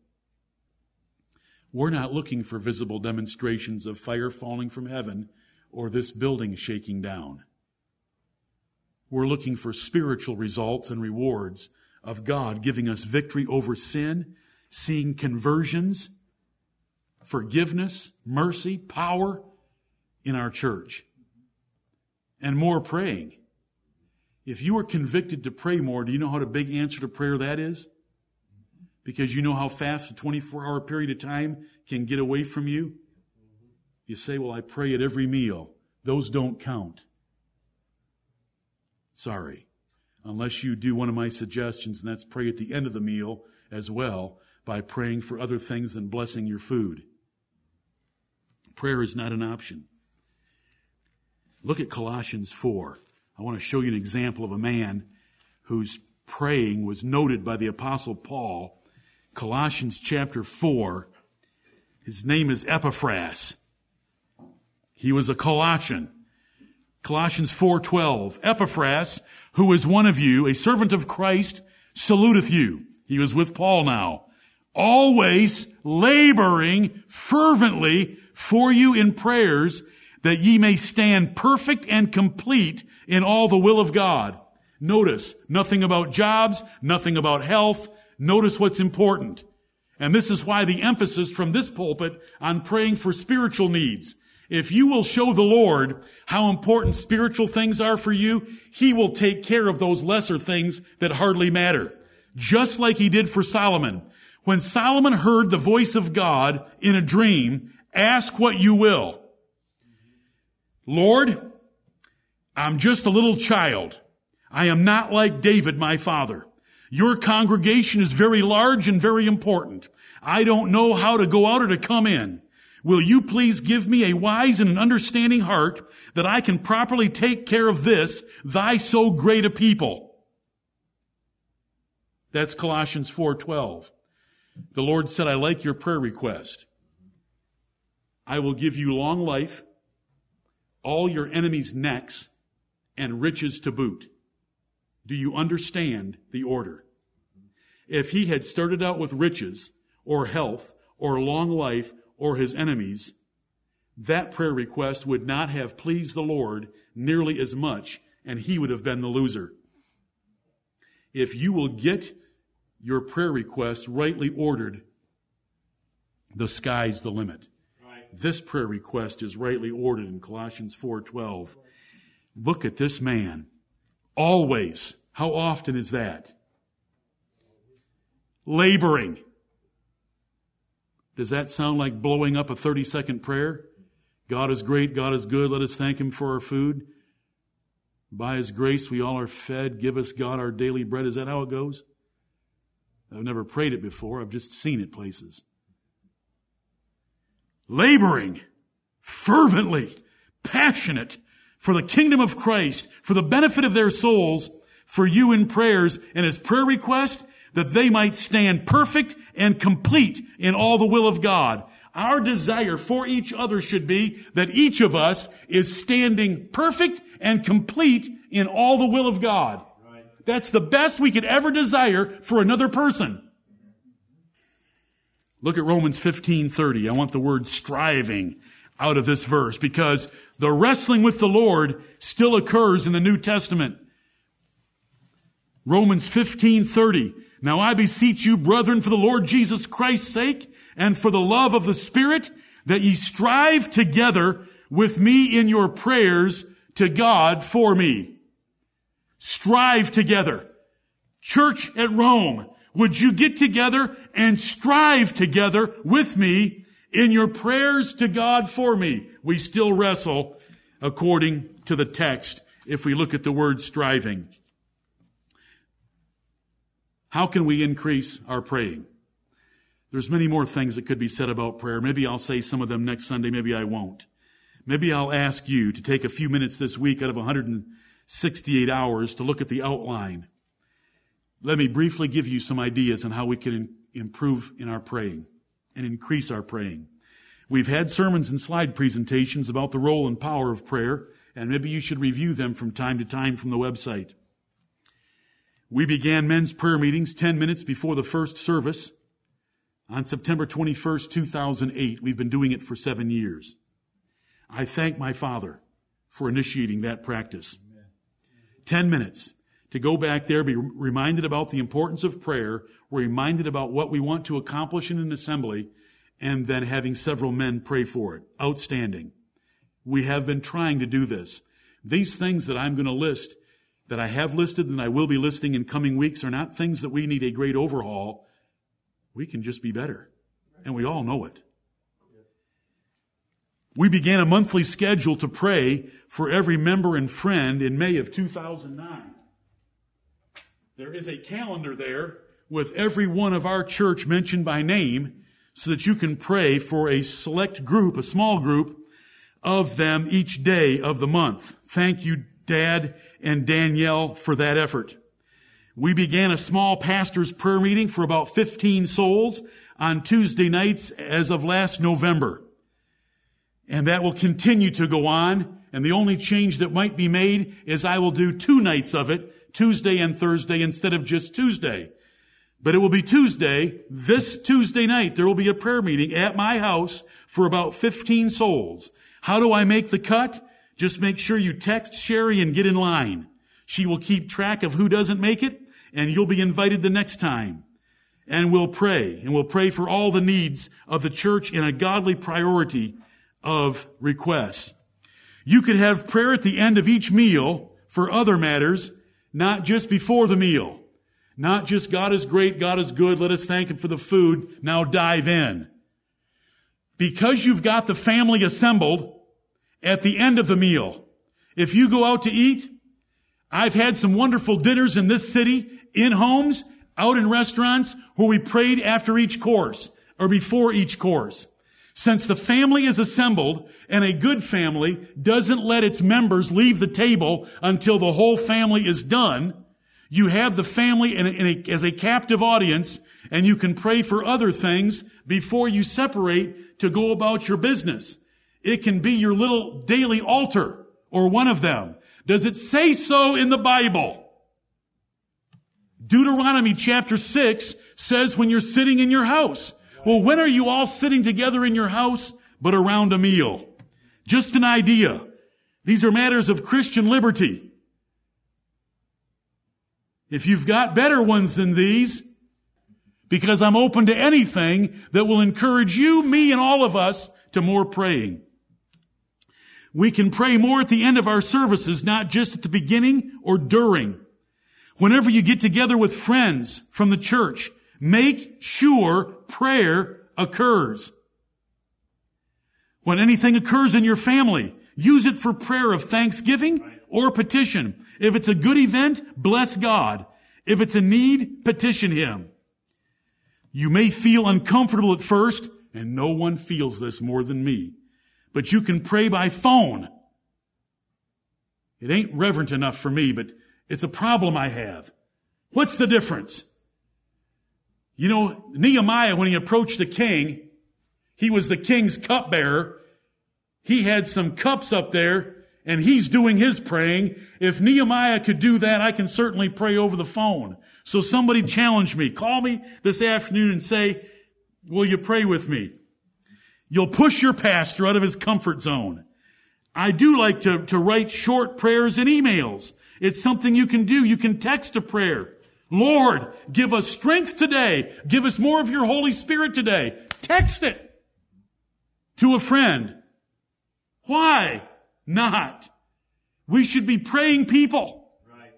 We're not looking for visible demonstrations of fire falling from heaven or this building shaking down. We're looking for spiritual results and rewards of God giving us victory over sin, seeing conversions, forgiveness, mercy, power in our church, and more praying. If you are convicted to pray more, do you know how the big answer to prayer that is? Because you know how fast a 24 hour period of time can get away from you? You say, well, I pray at every meal. Those don't count. Sorry. Unless you do one of my suggestions, and that's pray at the end of the meal as well by praying for other things than blessing your food. Prayer is not an option. Look at Colossians 4. I want to show you an example of a man whose praying was noted by the apostle Paul. Colossians chapter 4. His name is Epaphras. He was a Colossian. Colossians 4:12 Epaphras who is one of you a servant of Christ saluteth you he was with Paul now always laboring fervently for you in prayers that ye may stand perfect and complete in all the will of God notice nothing about jobs nothing about health notice what's important and this is why the emphasis from this pulpit on praying for spiritual needs if you will show the Lord how important spiritual things are for you, He will take care of those lesser things that hardly matter. Just like He did for Solomon. When Solomon heard the voice of God in a dream, ask what you will. Lord, I'm just a little child. I am not like David, my father. Your congregation is very large and very important. I don't know how to go out or to come in. Will you please give me a wise and an understanding heart that I can properly take care of this, thy so great a people? That's Colossians 4:12. The Lord said, I like your prayer request. I will give you long life, all your enemies' necks, and riches to boot. Do you understand the order? If he had started out with riches, or health, or long life, or his enemies, that prayer request would not have pleased the Lord nearly as much, and he would have been the loser. If you will get your prayer request rightly ordered, the sky's the limit. This prayer request is rightly ordered in Colossians 4:12. Look at this man. Always. How often is that? Laboring. Does that sound like blowing up a 30 second prayer? God is great, God is good, let us thank Him for our food. By His grace we all are fed, give us God our daily bread. Is that how it goes? I've never prayed it before, I've just seen it places. Laboring, fervently, passionate for the kingdom of Christ, for the benefit of their souls, for you in prayers, and his prayer request that they might stand perfect and complete in all the will of God. Our desire for each other should be that each of us is standing perfect and complete in all the will of God. Right. That's the best we could ever desire for another person. Look at Romans 15:30. I want the word striving out of this verse because the wrestling with the Lord still occurs in the New Testament. Romans 15:30 now I beseech you, brethren, for the Lord Jesus Christ's sake and for the love of the Spirit, that ye strive together with me in your prayers to God for me. Strive together. Church at Rome, would you get together and strive together with me in your prayers to God for me? We still wrestle according to the text if we look at the word striving. How can we increase our praying? There's many more things that could be said about prayer. Maybe I'll say some of them next Sunday. Maybe I won't. Maybe I'll ask you to take a few minutes this week out of 168 hours to look at the outline. Let me briefly give you some ideas on how we can improve in our praying and increase our praying. We've had sermons and slide presentations about the role and power of prayer and maybe you should review them from time to time from the website. We began men's prayer meetings 10 minutes before the first service on September 21st, 2008. We've been doing it for seven years. I thank my father for initiating that practice. 10 minutes to go back there, be reminded about the importance of prayer, we're reminded about what we want to accomplish in an assembly, and then having several men pray for it. Outstanding. We have been trying to do this. These things that I'm going to list, that I have listed and I will be listing in coming weeks, are not things that we need a great overhaul. We can just be better. And we all know it. We began a monthly schedule to pray for every member and friend in May of 2009. There is a calendar there with every one of our church mentioned by name so that you can pray for a select group, a small group of them each day of the month. Thank you, Dad and Danielle, for that effort. We began a small pastor's prayer meeting for about 15 souls on Tuesday nights as of last November. And that will continue to go on. And the only change that might be made is I will do two nights of it, Tuesday and Thursday instead of just Tuesday. But it will be Tuesday, this Tuesday night, there will be a prayer meeting at my house for about 15 souls. How do I make the cut? Just make sure you text Sherry and get in line. She will keep track of who doesn't make it, and you'll be invited the next time. And we'll pray, and we'll pray for all the needs of the church in a godly priority of requests. You could have prayer at the end of each meal for other matters, not just before the meal. Not just God is great, God is good, let us thank Him for the food, now dive in. Because you've got the family assembled at the end of the meal, if you go out to eat, I've had some wonderful dinners in this city, in homes, out in restaurants, where we prayed after each course, or before each course. Since the family is assembled, and a good family doesn't let its members leave the table until the whole family is done, you have the family in a, in a, as a captive audience, and you can pray for other things before you separate to go about your business. It can be your little daily altar, or one of them. Does it say so in the Bible? Deuteronomy chapter 6 says when you're sitting in your house, well, when are you all sitting together in your house but around a meal? Just an idea. These are matters of Christian liberty. If you've got better ones than these, because I'm open to anything that will encourage you, me, and all of us to more praying. We can pray more at the end of our services, not just at the beginning or during. Whenever you get together with friends from the church, Make sure prayer occurs. When anything occurs in your family, use it for prayer of thanksgiving or petition. If it's a good event, bless God. If it's a need, petition Him. You may feel uncomfortable at first, and no one feels this more than me. But you can pray by phone. It ain't reverent enough for me, but it's a problem I have. What's the difference? You know, Nehemiah, when he approached the king, he was the king's cupbearer. He had some cups up there and he's doing his praying. If Nehemiah could do that, I can certainly pray over the phone. So somebody challenge me. Call me this afternoon and say, will you pray with me? You'll push your pastor out of his comfort zone. I do like to, to write short prayers and emails. It's something you can do. You can text a prayer. Lord, give us strength today. Give us more of your Holy Spirit today. Text it to a friend. Why not? We should be praying people. Right.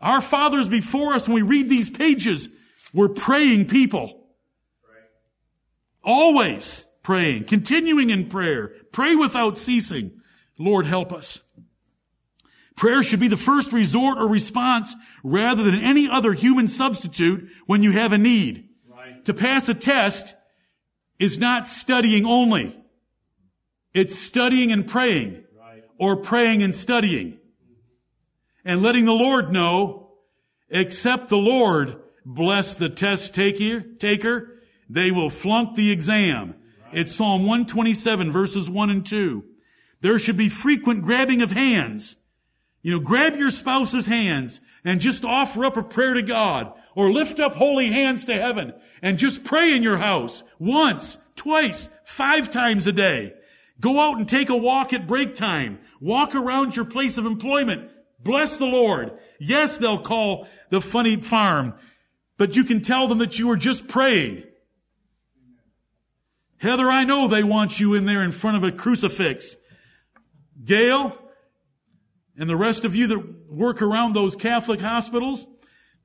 Our fathers before us, when we read these pages, were praying people. Right. Always praying, continuing in prayer. Pray without ceasing. Lord, help us. Prayer should be the first resort or response rather than any other human substitute when you have a need. Right. To pass a test is not studying only. It's studying and praying right. or praying and studying and letting the Lord know, except the Lord bless the test taker, taker they will flunk the exam. Right. It's Psalm 127 verses 1 and 2. There should be frequent grabbing of hands. You know, grab your spouse's hands and just offer up a prayer to God or lift up holy hands to heaven and just pray in your house once, twice, five times a day. Go out and take a walk at break time. Walk around your place of employment. Bless the Lord. Yes, they'll call the funny farm, but you can tell them that you are just praying. Heather, I know they want you in there in front of a crucifix. Gail, and the rest of you that work around those Catholic hospitals,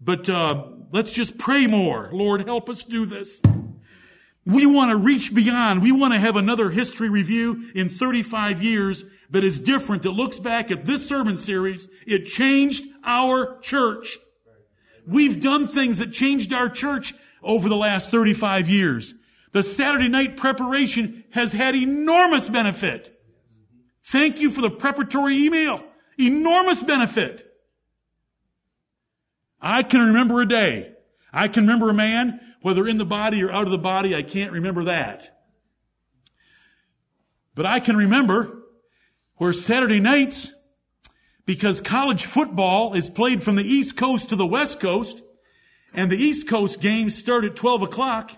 but uh, let's just pray more. Lord, help us do this. We want to reach beyond. We want to have another history review in 35 years that is different, that looks back at this sermon series. It changed our church. We've done things that changed our church over the last 35 years. The Saturday night preparation has had enormous benefit. Thank you for the preparatory email. Enormous benefit. I can remember a day. I can remember a man whether in the body or out of the body, I can't remember that. But I can remember where Saturday nights, because college football is played from the East Coast to the West Coast, and the East Coast games start at 12 o'clock,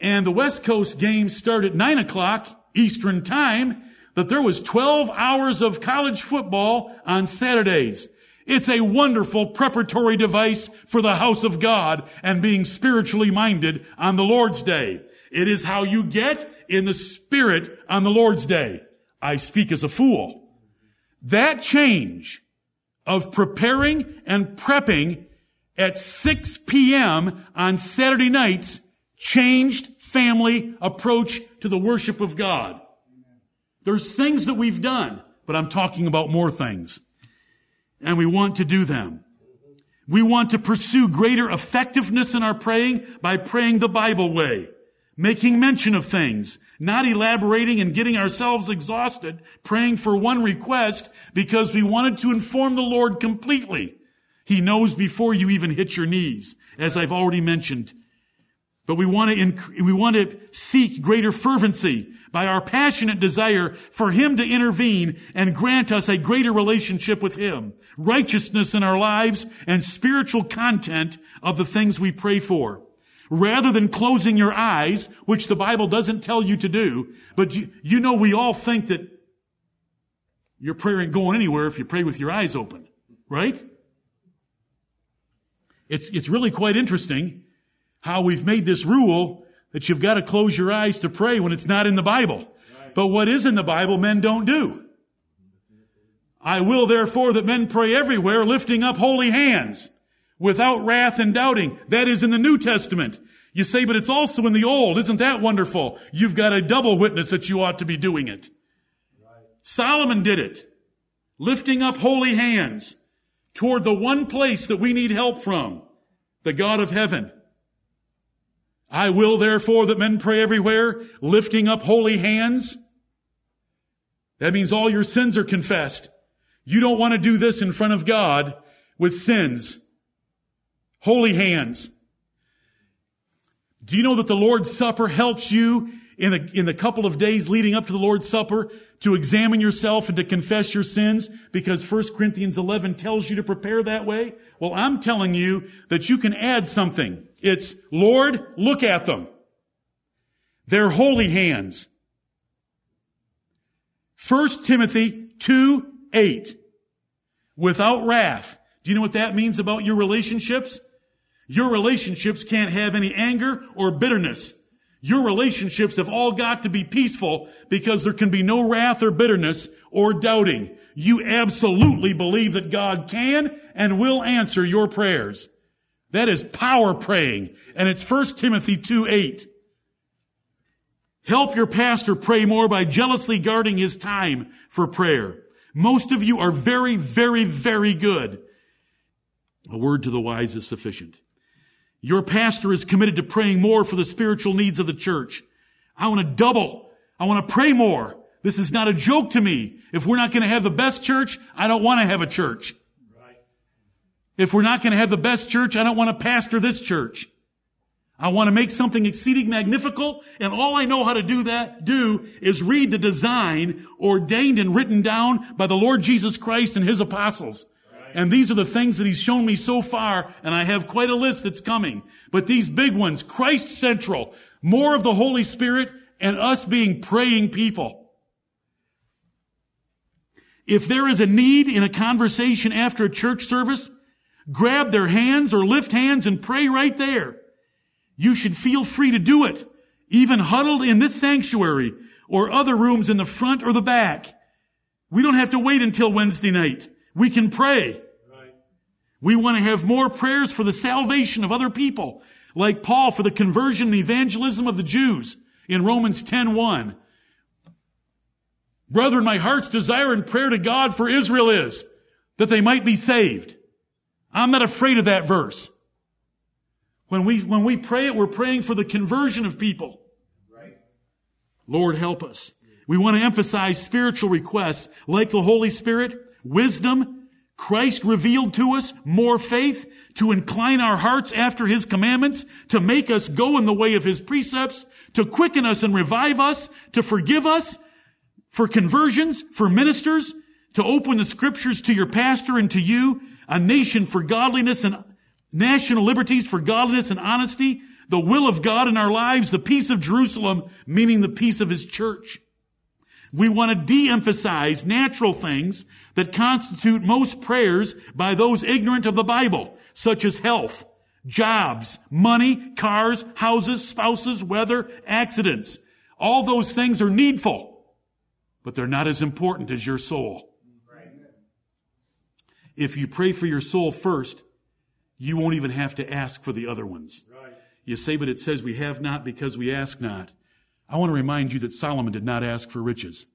and the West Coast games start at 9 o'clock Eastern time, that there was 12 hours of college football on Saturdays. It's a wonderful preparatory device for the house of God and being spiritually minded on the Lord's day. It is how you get in the spirit on the Lord's day. I speak as a fool. That change of preparing and prepping at 6 p.m. on Saturday nights changed family approach to the worship of God. There's things that we've done, but I'm talking about more things and we want to do them. We want to pursue greater effectiveness in our praying by praying the Bible way, making mention of things, not elaborating and getting ourselves exhausted, praying for one request because we wanted to inform the Lord completely. He knows before you even hit your knees, as I've already mentioned. But we want to, inc- we want to seek greater fervency by our passionate desire for Him to intervene and grant us a greater relationship with Him, righteousness in our lives, and spiritual content of the things we pray for. Rather than closing your eyes, which the Bible doesn't tell you to do, but you, you know we all think that your prayer ain't going anywhere if you pray with your eyes open, right? It's, it's really quite interesting how we've made this rule that you've got to close your eyes to pray when it's not in the Bible. But what is in the Bible, men don't do. I will therefore that men pray everywhere, lifting up holy hands, without wrath and doubting. That is in the New Testament. You say, but it's also in the Old. Isn't that wonderful? You've got a double witness that you ought to be doing it. Solomon did it. Lifting up holy hands toward the one place that we need help from, the God of heaven. I will therefore that men pray everywhere, lifting up holy hands. That means all your sins are confessed. You don't want to do this in front of God with sins. Holy hands. Do you know that the Lord's Supper helps you in the, in the couple of days leading up to the Lord's Supper to examine yourself and to confess your sins because 1 Corinthians 11 tells you to prepare that way? Well, I'm telling you that you can add something. It's, Lord, look at them. They're holy hands. 1 Timothy 2, 8. Without wrath. Do you know what that means about your relationships? Your relationships can't have any anger or bitterness. Your relationships have all got to be peaceful because there can be no wrath or bitterness or doubting. You absolutely believe that God can and will answer your prayers. That is power praying. And it's 1 Timothy 2 8. Help your pastor pray more by jealously guarding his time for prayer. Most of you are very, very, very good. A word to the wise is sufficient. Your pastor is committed to praying more for the spiritual needs of the church. I want to double. I want to pray more. This is not a joke to me. If we're not going to have the best church, I don't want to have a church. If we're not going to have the best church, I don't want to pastor this church. I want to make something exceeding magnificent, and all I know how to do that, do, is read the design ordained and written down by the Lord Jesus Christ and His apostles. And these are the things that He's shown me so far, and I have quite a list that's coming. But these big ones, Christ central, more of the Holy Spirit, and us being praying people. If there is a need in a conversation after a church service, grab their hands or lift hands and pray right there. You should feel free to do it, even huddled in this sanctuary or other rooms in the front or the back. We don't have to wait until Wednesday night. We can pray. We want to have more prayers for the salvation of other people, like Paul for the conversion and evangelism of the Jews in Romans 10:1. Brethren, my heart's desire and prayer to God for Israel is that they might be saved. I'm not afraid of that verse. When we, when we pray it, we're praying for the conversion of people. Lord, help us. We want to emphasize spiritual requests like the Holy Spirit, wisdom, Christ revealed to us, more faith, to incline our hearts after His commandments, to make us go in the way of His precepts, to quicken us and revive us, to forgive us, for conversions, for ministers, to open the scriptures to your pastor and to you, a nation for godliness and national liberties for godliness and honesty, the will of God in our lives, the peace of Jerusalem, meaning the peace of his church. We want to de-emphasize natural things that constitute most prayers by those ignorant of the Bible, such as health, jobs, money, cars, houses, spouses, weather, accidents. All those things are needful, but they're not as important as your soul. If you pray for your soul first, you won't even have to ask for the other ones. Right. You say, but it says we have not because we ask not. I want to remind you that Solomon did not ask for riches.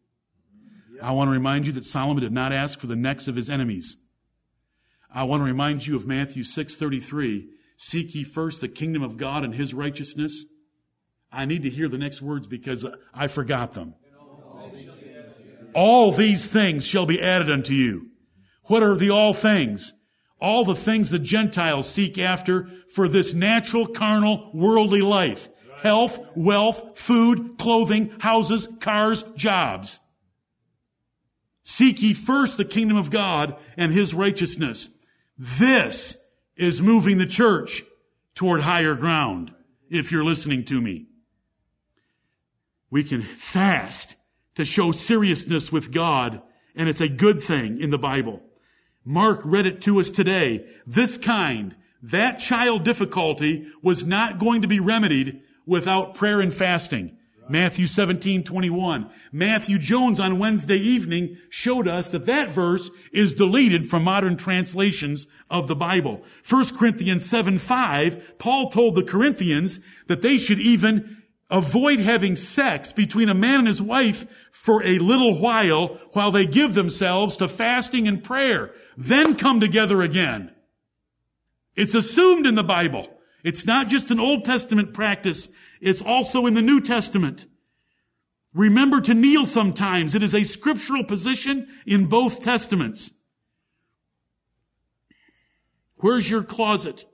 Yep. I want to remind you that Solomon did not ask for the necks of his enemies. I want to remind you of Matthew 6:33, seek ye first the kingdom of God and his righteousness. I need to hear the next words because I forgot them. All these things shall be added unto you. What are the all things? all the things the Gentiles seek after for this natural, carnal, worldly life. Health, wealth, food, clothing, houses, cars, jobs. Seek ye first the kingdom of God and his righteousness. This is moving the church toward higher ground, if you're listening to me. We can fast to show seriousness with God, and it's a good thing in the Bible. Mark read it to us today. This kind, that child difficulty was not going to be remedied without prayer and fasting. Matthew 17, 21. Matthew Jones on Wednesday evening showed us that that verse is deleted from modern translations of the Bible. 1 Corinthians 7, 5, Paul told the Corinthians that they should even avoid having sex between a man and his wife for a little while while they give themselves to fasting and prayer then come together again. It's assumed in the Bible. It's not just an Old Testament practice. It's also in the New Testament. Remember to kneel sometimes. It is a scriptural position in both testaments. Where's your closet?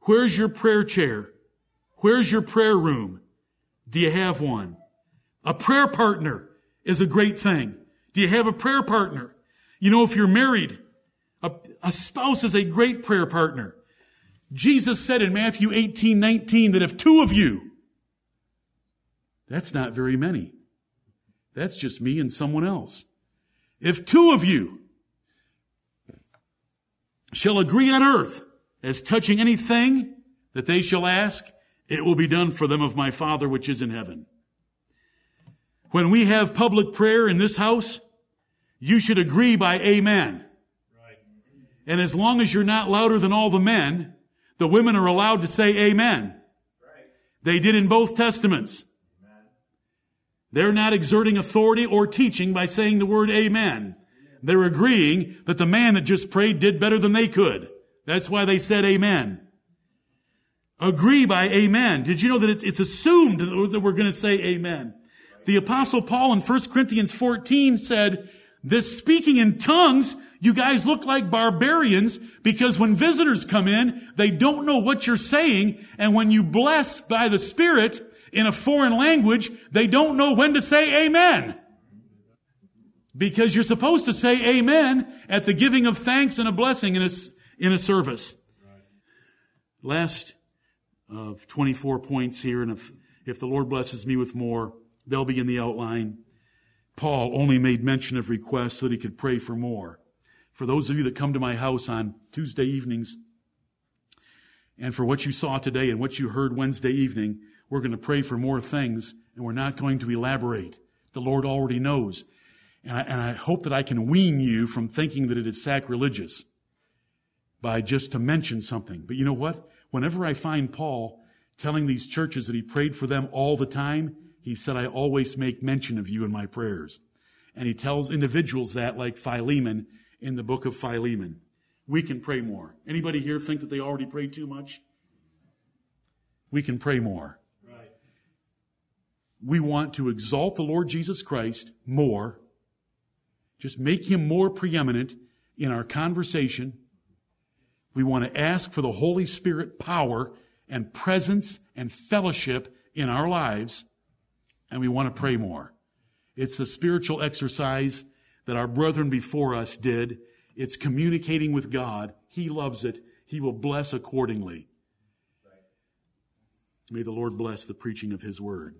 Where's your prayer chair? Where's your prayer room? Do you have one? A prayer partner is a great thing. Do you have a prayer partner? You know, if you're married, a, a spouse is a great prayer partner. Jesus said in Matthew 18, 19 that if two of you, that's not very many. That's just me and someone else. If two of you shall agree on earth as touching anything that they shall ask, it will be done for them of my Father which is in heaven. When we have public prayer in this house, you should agree by amen. Right. And as long as you're not louder than all the men, the women are allowed to say amen. Right. They did in both testaments. Amen. They're not exerting authority or teaching by saying the word amen. They're agreeing that the man that just prayed did better than they could. That's why they said amen. Agree by amen. Did you know that it's, it's assumed that we're going to say amen? The apostle Paul in 1 Corinthians 14 said, this speaking in tongues, You guys look like barbarians because when visitors come in, they don't know what you're saying. And when you bless by the Spirit in a foreign language, they don't know when to say amen. Because you're supposed to say amen at the giving of thanks and a blessing in a, in a service. Last of 24 points here, and if, if the Lord blesses me with more, they'll be in the outline. Paul only made mention of requests so that he could pray for more. For those of you that come to my house on Tuesday evenings, and for what you saw today and what you heard Wednesday evening, we're going to pray for more things, and we're not going to elaborate. The Lord already knows. And I, and I hope that I can wean you from thinking that it is sacrilegious by just to mention something. But you know what? Whenever I find Paul telling these churches that he prayed for them all the time, he said, I always make mention of you in my prayers. And he tells individuals that, like Philemon in the book of Philemon. We can pray more. Anybody here think that they already pray too much? We can pray more. Right. We want to exalt the Lord Jesus Christ more just make him more preeminent in our conversation. We want to ask for the Holy Spirit power and presence and fellowship in our lives. And we want to pray more. It's the spiritual exercise that our brethren before us did. It's communicating with God. He loves it. He will bless accordingly. May the Lord bless the preaching of His word.